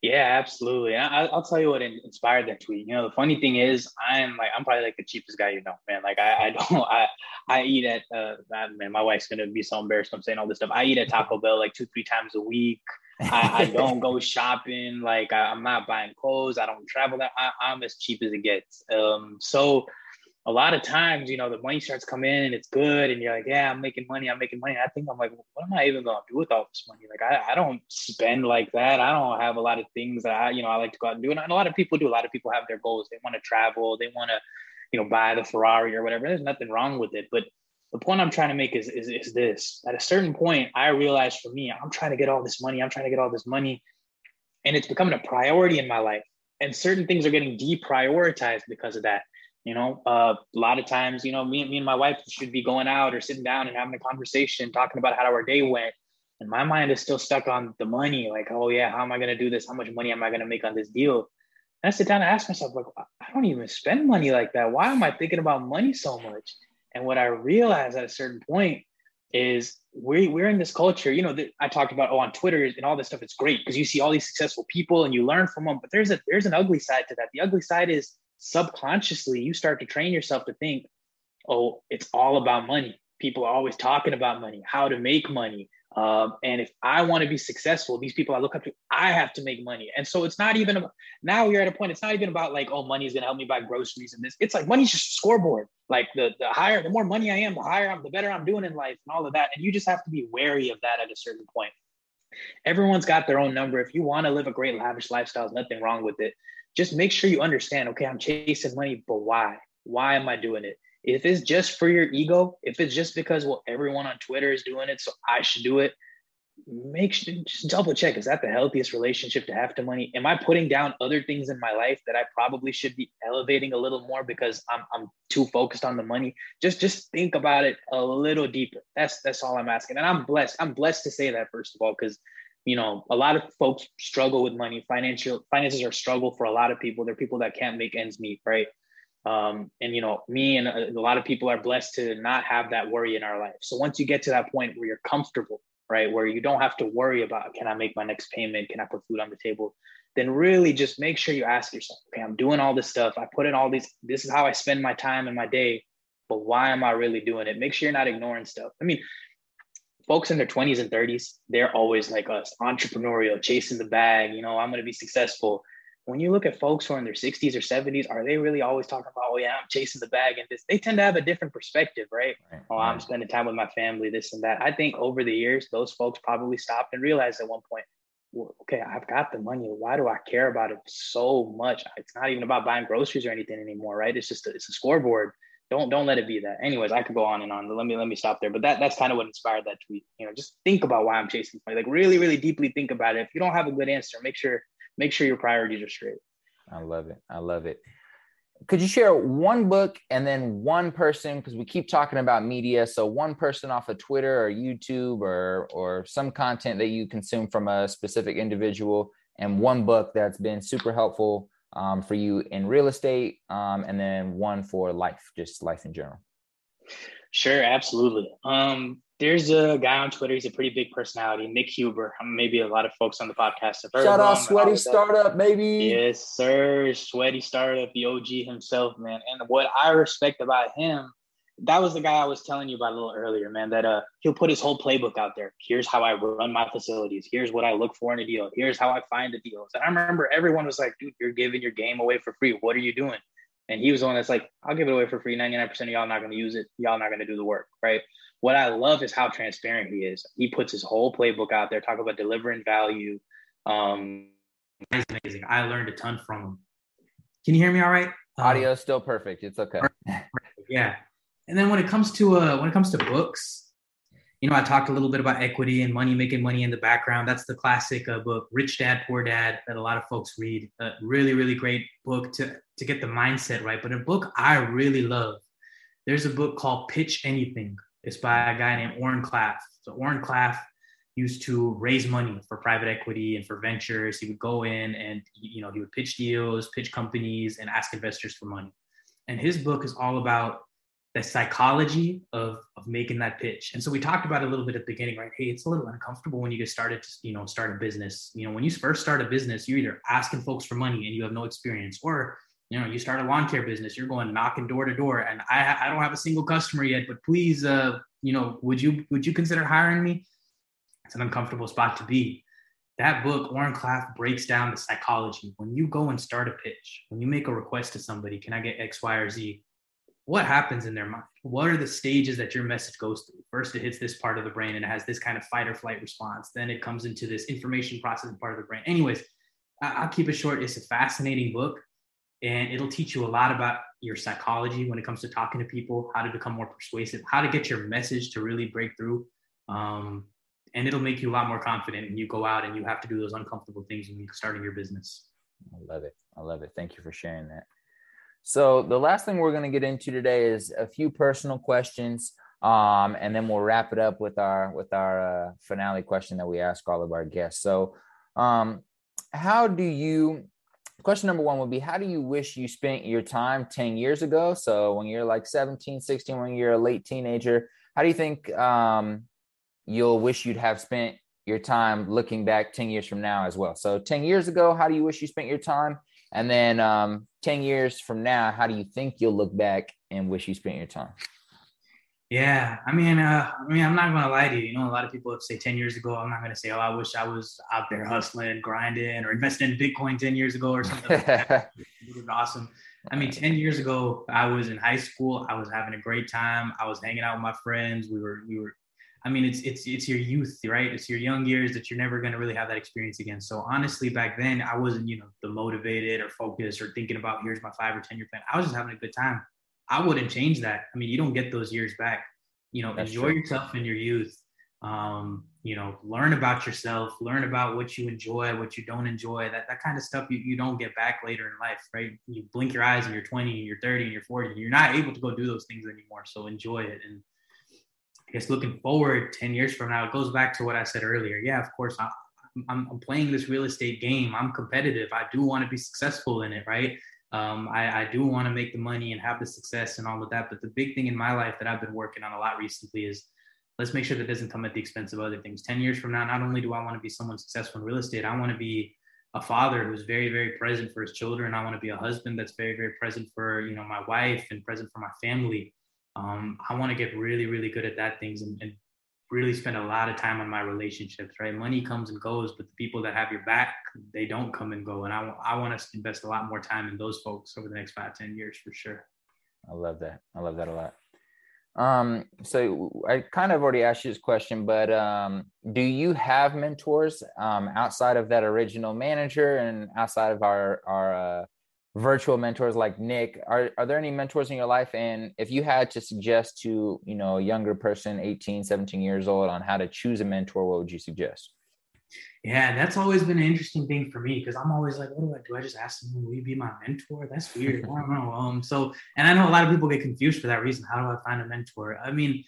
yeah, absolutely. I, will tell you what inspired that tweet. You know, the funny thing is, I'm like, I'm probably like the cheapest guy you know, man. Like, I, I [LAUGHS] don't, I, I eat at, uh, man, my wife's gonna be so embarrassed. I'm saying all this stuff. I eat at Taco Bell like two, three times a week. I, I [LAUGHS] don't go shopping. Like, I, am not buying clothes. I don't travel. That I, I'm as cheap as it gets. Um, so a lot of times, you know, the money starts coming in and it's good, and you're like, yeah, I'm making money, I'm making money. I think I'm like, what am I even gonna do with all this money? Like, I, I don't spend like that. I don't have a lot of things that I, you know, I like to go out and do. And a lot of people do. A lot of people have their goals. They want to travel. They want to, you know, buy the Ferrari or whatever. There's nothing wrong with it. But the point I'm trying to make is, is, is this. At a certain point, I realized for me, I'm trying to get all this money. I'm trying to get all this money, and it's becoming a priority in my life. And certain things are getting deprioritized because of that you know, uh, a lot of times, you know, me, me and my wife should be going out or sitting down and having a conversation, talking about how our day went. And my mind is still stuck on the money. Like, oh yeah, how am I going to do this? How much money am I going to make on this deal? And I sit down and ask myself, like, I don't even spend money like that. Why am I thinking about money so much? And what I realized at a certain point is we, we're in this culture, you know, that I talked about, oh, on Twitter and all this stuff, it's great because you see all these successful people and you learn from them. But there's a there's an ugly side to that. The ugly side is subconsciously you start to train yourself to think, oh, it's all about money. People are always talking about money, how to make money. Um, and if I want to be successful, these people I look up to, I have to make money. And so it's not even about, now you're at a point, it's not even about like, oh, money is going to help me buy groceries and this. It's like money's just a scoreboard. Like the, the higher, the more money I am, the higher I'm, the better I'm doing in life and all of that. And you just have to be wary of that at a certain point. Everyone's got their own number. If you want to live a great lavish lifestyle, there's nothing wrong with it just make sure you understand okay i'm chasing money but why? Why am i doing it? If it's just for your ego, if it's just because well everyone on Twitter is doing it, so I should do it, make sure just double check is that the healthiest relationship to have to money? Am i putting down other things in my life that i probably should be elevating a little more because i'm, I'm too focused on the money? Just just think about it a little deeper. That's that's all i'm asking and i'm blessed i'm blessed to say that first of all because you know a lot of folks struggle with money financial finances are struggle for a lot of people they're people that can't make ends meet right um, and you know me and a, a lot of people are blessed to not have that worry in our life so once you get to that point where you're comfortable right? Where you don't have to worry about can I make my next payment? Can I put food on the table? Then really just make sure you ask yourself, okay, I'm doing all this stuff. I put in all these, this is how I spend my time and my day, but why am I really doing it? Make sure you're not ignoring stuff. I mean, folks in their 20s and 30s, they're always like us, entrepreneurial, chasing the bag, you know, I'm gonna be successful when you look at folks who are in their 60s or 70s, are they really always talking about, oh, yeah, I'm chasing the bag and this? They tend to have a different perspective, right? right oh, I'm spending time with my family, this and that. I think over the years, those folks probably stopped and realized at one point, well, okay, I've got the money. Why do I care about it so much? It's not even about buying groceries or anything anymore, right? It's just a, it's a scoreboard. Don't don't let it be that. Anyways, I could go on and on, let me let me stop there. But that that's kind of what inspired that tweet. You know, just think about why I'm chasing money. Like really, really deeply think about it. If you don't have a good answer, make sure make sure your priorities are straight. I love it. I love it. Could you share one book and then one person? Because we keep talking about media. So one person off of Twitter or YouTube or or some content that you consume from a specific individual, and one book that's been super helpful um, for you in real estate, um, and then one for life, just life in general. Sure, absolutely. Um, there's a guy on Twitter. He's a pretty big personality, Nick Huber. Maybe a lot of folks on the podcast have heard Shout of him. out Sweaty Startup, maybe. Yes, sir. Sweaty Startup, the OG himself, man. And what I respect about him, that was the guy I was telling you about a little earlier, man. That uh, he'll put his whole playbook out there. Here's how I run my facilities. Here's what I look for in a deal. Here's how I find the deals. And I remember everyone was like, "Dude, you're giving your game away for free. What are you doing?" And he was the one that's like, I'll give it away for free. 99% of y'all not going to use it. Y'all not going to do the work, right? What I love is how transparent he is. He puts his whole playbook out there, talk about delivering value. Um, it's amazing. I learned a ton from him. Can you hear me all right? Audio is still perfect. It's okay. yeah. And then when it comes to uh, when it comes to books, you know, I talked a little bit about equity and money, making money in the background. That's the classic uh, book, Rich Dad Poor Dad, that a lot of folks read. A really, really great book to to get the mindset right. But a book I really love. There's a book called Pitch Anything. It's by a guy named Oren Klaff. So Oren Klaff used to raise money for private equity and for ventures. He would go in and you know he would pitch deals, pitch companies, and ask investors for money. And his book is all about the psychology of, of making that pitch. And so we talked about a little bit at the beginning, right? Hey, it's a little uncomfortable when you get started to, you know, start a business. You know, when you first start a business, you're either asking folks for money and you have no experience, or you know, you start a lawn care business, you're going knocking door to door. And I I don't have a single customer yet, but please uh, you know, would you would you consider hiring me? It's an uncomfortable spot to be. That book, Oren Klaff, breaks down the psychology. When you go and start a pitch, when you make a request to somebody, can I get X, Y, or Z? What happens in their mind? What are the stages that your message goes through? First, it hits this part of the brain and it has this kind of fight or flight response. Then it comes into this information processing part of the brain. Anyways, I'll keep it short. It's a fascinating book and it'll teach you a lot about your psychology when it comes to talking to people, how to become more persuasive, how to get your message to really break through. Um, and it'll make you a lot more confident when you go out and you have to do those uncomfortable things when you're starting your business. I love it. I love it. Thank you for sharing that. So the last thing we're going to get into today is a few personal questions, um, and then we'll wrap it up with our with our uh, finale question that we ask all of our guests. So, um, how do you? Question number one would be How do you wish you spent your time 10 years ago? So, when you're like 17, 16, when you're a late teenager, how do you think um, you'll wish you'd have spent your time looking back 10 years from now as well? So, 10 years ago, how do you wish you spent your time? And then um, 10 years from now, how do you think you'll look back and wish you spent your time? Yeah, I mean, uh, I mean, I'm not gonna lie to you. You know, a lot of people say 10 years ago. I'm not gonna say, oh, I wish I was out there hustling, grinding, or investing in Bitcoin 10 years ago or [LAUGHS] something. like that. It was awesome. I mean, 10 years ago, I was in high school. I was having a great time. I was hanging out with my friends. We were we were I mean, it's it's it's your youth, right? It's your young years that you're never going to really have that experience again. So honestly, back then, I wasn't, you know, the motivated or focused or thinking about here's my five or ten year plan. I was just having a good time. I wouldn't change that. I mean, you don't get those years back. You know, That's enjoy true. yourself in your youth. Um, you know, learn about yourself, learn about what you enjoy, what you don't enjoy, that, that kind of stuff you, you don't get back later in life, right? You blink your eyes and you're 20 and you're 30 and you're 40 and you're not able to go do those things anymore. So enjoy it. And guess looking forward 10 years from now, it goes back to what I said earlier. Yeah, of course, I, I'm, I'm playing this real estate game. I'm competitive. I do want to be successful in it, right? Um, I, I do want to make the money and have the success and all of that. But the big thing in my life that I've been working on a lot recently is let's make sure that doesn't come at the expense of other things. 10 years from now, not only do I want to be someone successful in real estate, I want to be a father who's very, very present for his children. I want to be a husband that's very, very present for, you know, my wife and present for my family. Um, I want to get really, really good at that things and, and really spend a lot of time on my relationships, right? Money comes and goes, but the people that have your back, they don't come and go. And I, I want to invest a lot more time in those folks over the next five, ten years for sure. I love that. I love that a lot. Um, so I kind of already asked you this question, but um, do you have mentors um, outside of that original manager and outside of our our uh, virtual mentors like Nick? Are are there any mentors in your life? And if you had to suggest to you know a younger person, 18, 17 years old, on how to choose a mentor, what would you suggest? Yeah, that's always been an interesting thing for me because I'm always like, what do I do? I just ask them, will you be my mentor? That's weird. I don't know. Um, so, and I know a lot of people get confused for that reason. How do I find a mentor? I mean,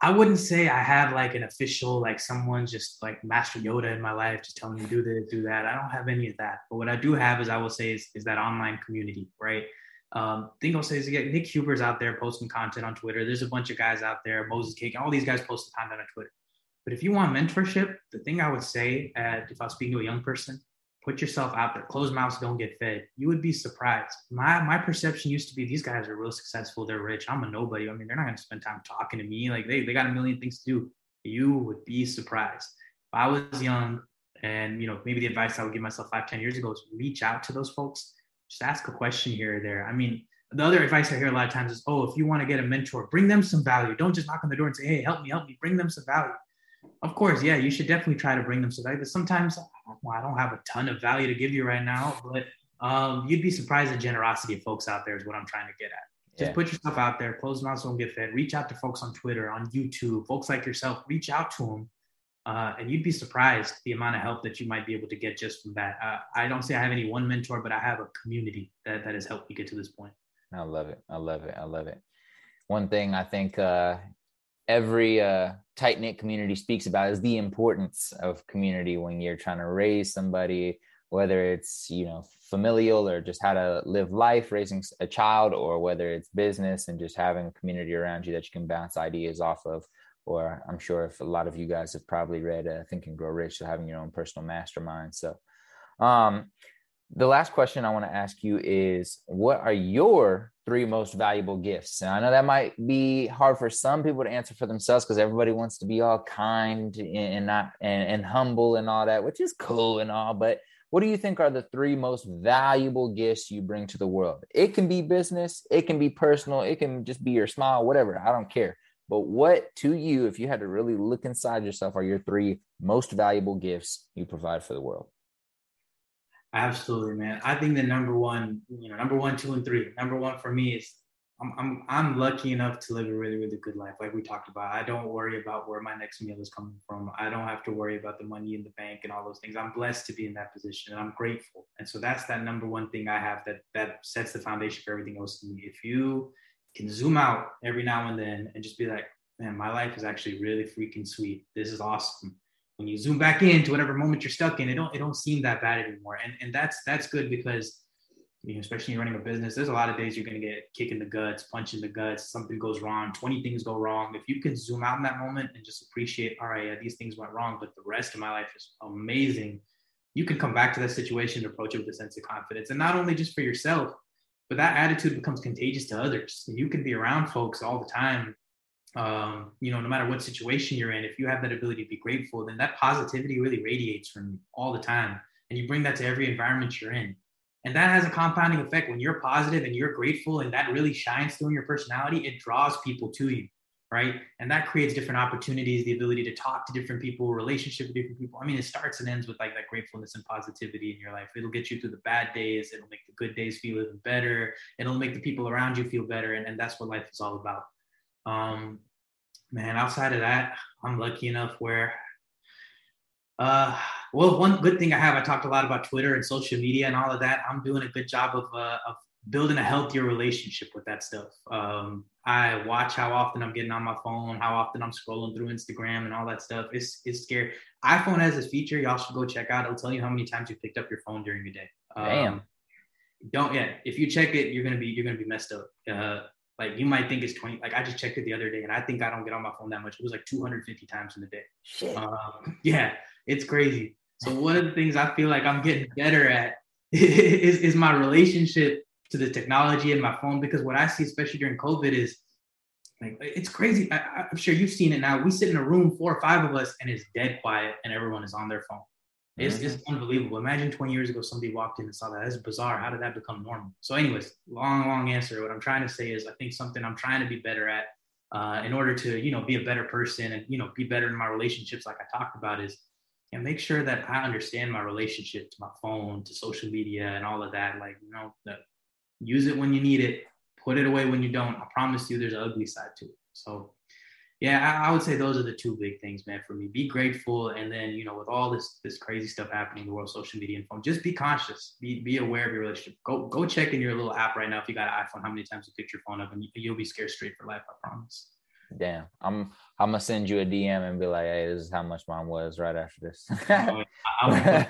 I wouldn't say I have like an official, like someone just like Master Yoda in my life, just telling me do this, do that. I don't have any of that. But what I do have is I will say is, is that online community, right? Um, thing I'll say is get Nick Huber's out there posting content on Twitter. There's a bunch of guys out there, Moses Kagan, all these guys posting content on Twitter. But if you want mentorship, the thing I would say, at, if I was speaking to a young person, put yourself out there. Closed mouths don't get fed. You would be surprised. My my perception used to be these guys are real successful. They're rich. I'm a nobody. I mean, they're not going to spend time talking to me. Like they they got a million things to do. You would be surprised. If I was young, and you know, maybe the advice I would give myself five, ten years ago is reach out to those folks. Just ask a question here or there. I mean, the other advice I hear a lot of times is, oh, if you want to get a mentor, bring them some value. Don't just knock on the door and say, hey, help me, help me. Bring them some value of course, yeah, you should definitely try to bring them so that. But sometimes, well, I don't have a ton of value to give you right now, but um, you'd be surprised at the generosity of folks out there is what I'm trying to get at. Just yeah. put yourself out there, close mouths don't get fed. Reach out to folks on Twitter, on YouTube, folks like yourself. Reach out to them, uh, and you'd be surprised the amount of help that you might be able to get just from that. Uh, I don't say I have any one mentor, but I have a community that that has helped me get to this point. I love it. I love it. I love it. One thing I think uh, every uh, tight knit community speaks about is the importance of community when you're trying to raise somebody, whether it's you know familial or just how to live life raising a child, or whether it's business and just having a community around you that you can bounce ideas off of. Or I'm sure if a lot of you guys have probably read uh, Think and Grow Rich, so having your own personal mastermind. So, um, the last question I want to ask you is what are your three most valuable gifts? And I know that might be hard for some people to answer for themselves because everybody wants to be all kind and not and, and humble and all that, which is cool and all. But what do you think are the three most valuable gifts you bring to the world? It can be business, it can be personal, it can just be your smile, whatever. I don't care. But what to you, if you had to really look inside yourself, are your three most valuable gifts you provide for the world? Absolutely, man. I think the number one, you know, number one, two, and three. Number one for me is I'm I'm I'm lucky enough to live a really really good life, like we talked about. I don't worry about where my next meal is coming from. I don't have to worry about the money in the bank and all those things. I'm blessed to be in that position, and I'm grateful. And so that's that number one thing I have that that sets the foundation for everything else in me. If you can zoom out every now and then and just be like, man, my life is actually really freaking sweet. This is awesome when you zoom back into whatever moment you're stuck in, it don't it don't seem that bad anymore. And and that's that's good because you know, especially running a business, there's a lot of days you're gonna get kick in the guts, punch in the guts, something goes wrong, 20 things go wrong. If you can zoom out in that moment and just appreciate, all right, yeah, these things went wrong, but the rest of my life is amazing. You can come back to that situation and approach it with a sense of confidence. And not only just for yourself, but that attitude becomes contagious to others. You can be around folks all the time um, you know, no matter what situation you're in, if you have that ability to be grateful, then that positivity really radiates from you all the time. And you bring that to every environment you're in. And that has a compounding effect. When you're positive and you're grateful and that really shines through in your personality, it draws people to you. right? And that creates different opportunities, the ability to talk to different people, relationship with different people. I mean, it starts and ends with like that gratefulness and positivity in your life. It'll get you through the bad days. It'll make the good days feel even better. It'll make the people around you feel better. And, and that's what life is all about. Um, man, outside of that, I'm lucky enough where, uh, well, one good thing I have, I talked a lot about Twitter and social media and all of that. I'm doing a good job of, uh, of building a healthier relationship with that stuff. Um, I watch how often I'm getting on my phone, how often I'm scrolling through Instagram and all that stuff. It's it's scary. iPhone has this feature y'all should go check out. It'll tell you how many times you picked up your phone during your day. Um, Damn. Don't yeah. If you check it, you're gonna be you're gonna be messed up. Uh, like you might think it's 20. Like I just checked it the other day, and I think I don't get on my phone that much. It was like 250 times in a day. Shit. Um, yeah, it's crazy. So one of the things I feel like I'm getting better at [LAUGHS] is, is my relationship to the technology in my phone because what I see, especially during COVID, is like it's crazy. I, am sure you've seen it now. We sit in a room, four or five of us, and it's dead quiet, and everyone is on their phone. It's, mm-hmm. it's unbelievable. Imagine 20 years ago somebody walked in and saw that. That's bizarre. How did that become normal? So, anyways, long, long answer. What I'm trying to say is, I think something I'm trying to be better at, uh, in order to, you know, be a better person and you know be better in my relationships, like I talked about, is and make sure that I understand my relationship to my phone, to social media, and all of that. Like, you know, the, use it when you need it, put it away when you don't. I promise you, there's an ugly side to it. So, yeah, I, I, would say those are the two big things, man, for me. Be grateful, and then you know, with all this this crazy stuff happening in the world, social media and phone, just be conscious. Be be aware of your relationship. Go go check in your little app right now if you got an iPhone, how many times you picked your phone up, and you, you'll be scared straight for life. I promise. Damn, I'm I'm gonna send you a DM and be like, hey, this is how much mine was right after this. I, oh,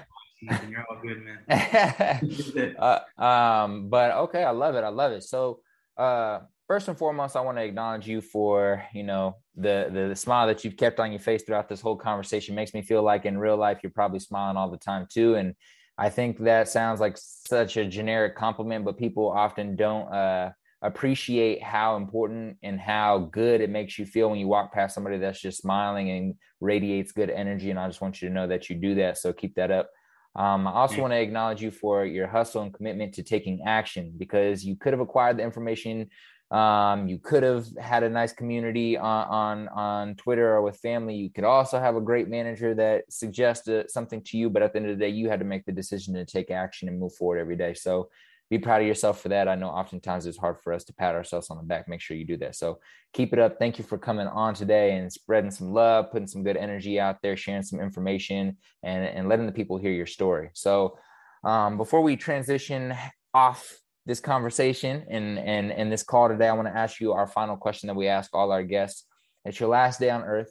You're all good, man. [LAUGHS] uh, um, but okay, I love it. I love it. So, uh, first and foremost, I want to acknowledge you for you know the, the, the smile that you've kept on your face throughout this whole conversation. Makes me feel like in real life you're probably smiling all the time too, and I think that sounds like such a generic compliment, but people often don't uh, appreciate how important and how good it makes you feel when you walk past somebody that's just smiling and radiates good energy. And I just want you to know that you do that. So keep that up. Um, I also want to acknowledge you for your hustle and commitment to taking action because you could have acquired the information. Um, you could have had a nice community on, on on Twitter or with family. You could also have a great manager that suggested something to you, but at the end of the day, you had to make the decision to take action and move forward every day. So be proud of yourself for that. I know oftentimes it's hard for us to pat ourselves on the back. Make sure you do that. So keep it up. Thank you for coming on today and spreading some love, putting some good energy out there, sharing some information, and, and letting the people hear your story. So um, before we transition off this conversation and, and, and this call today, I want to ask you our final question that we ask all our guests. It's your last day on earth.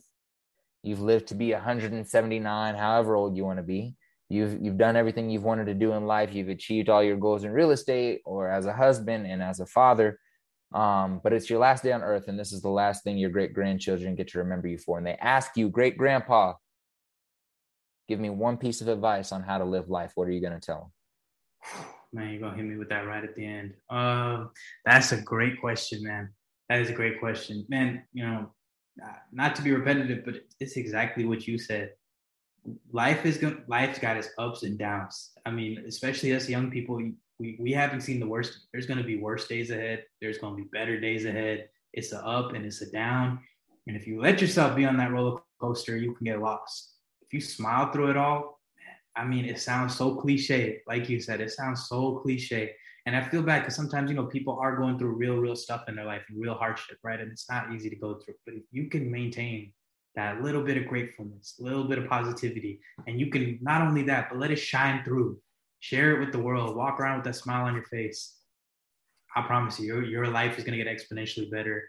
You've lived to be 179, however old you want to be. You've you've done everything you've wanted to do in life. You've achieved all your goals in real estate or as a husband and as a father. Um, but it's your last day on earth and this is the last thing your great grandchildren get to remember you for. And they ask you great grandpa give me one piece of advice on how to live life. What are you going to tell them man you're to hit me with that right at the end uh, that's a great question man that is a great question man you know not to be repetitive but it's exactly what you said life is going life's got its ups and downs. I mean, especially us young people, we, we haven't seen the worst. There's to be worse days ahead. There's to be better days ahead. It's a up and it's a down. And if you let yourself be on that roller coaster, you can get lost. If you smile through it all, I mean, it sounds so cliche. Like you said, it sounds so cliche. And I feel bad because sometimes, you know, people are going through real, real stuff in their life and real hardship, right? And it's not easy to go through. But if you can maintain that little bit of gratefulness, a little bit of positivity. And you can not only that, but let it shine through. Share it with the world. Walk around with that smile on your face. I promise you, your, your life is going to get exponentially better.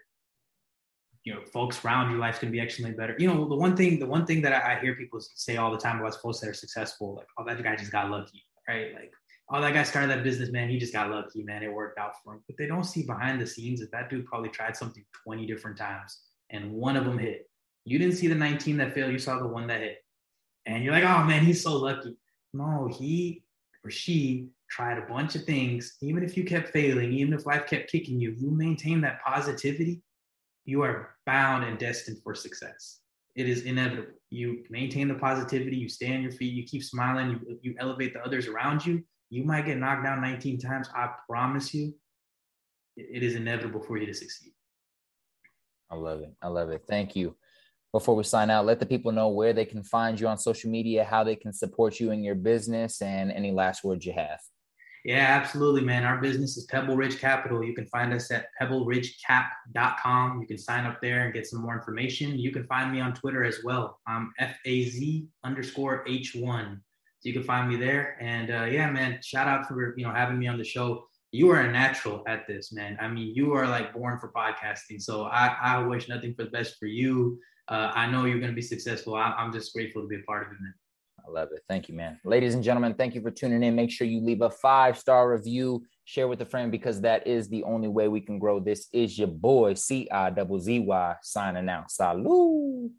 You know, folks around your life's to be exponentially better. You know, the one thing, the one thing that I, I hear people say all the time about folks that are successful, like, oh, that guy just got lucky, right? Like, oh, that guy started that business, man. He just got lucky, man. It worked out for him. But they don't see behind the scenes that that dude probably tried something 20 different times and one of them hit you didn't see the 19 that failed, you saw the one that hit. And you're like, oh man, he's so lucky. No, he or she tried a bunch of things. Even if you kept failing, even if life kept kicking you, you maintain that positivity, you are bound and destined for success. It is inevitable. You maintain the positivity, you stay on your feet, you keep smiling, you, you elevate the others around you. You might get knocked down 19 times. I promise you, it is inevitable for you to succeed. I love it. I love it. Thank you. Before we sign out, let the people know where they can find you on social media, how they can support you in your business, and any last words you have. Yeah, absolutely, man. Our business is Pebble Ridge Capital. You can find us at pebbleridgecap.com. You can sign up there and get some more information. You can find me on Twitter as well. I'm F-A-Z underscore H1. So you can find me there. And uh, yeah, man, shout out for, you know, having me on the show. You are a natural at this, man. I mean, you are like born for podcasting. So I, I wish nothing for the best for you. Uh, I know you're going to be successful. I, I'm just grateful to be a part of it, man. I love it. Thank you, man. Ladies and gentlemen, thank you for tuning in. Make sure you leave a five star review, share with a friend because that is the only way we can grow. This is your boy, C I Z Y, signing out. Salud.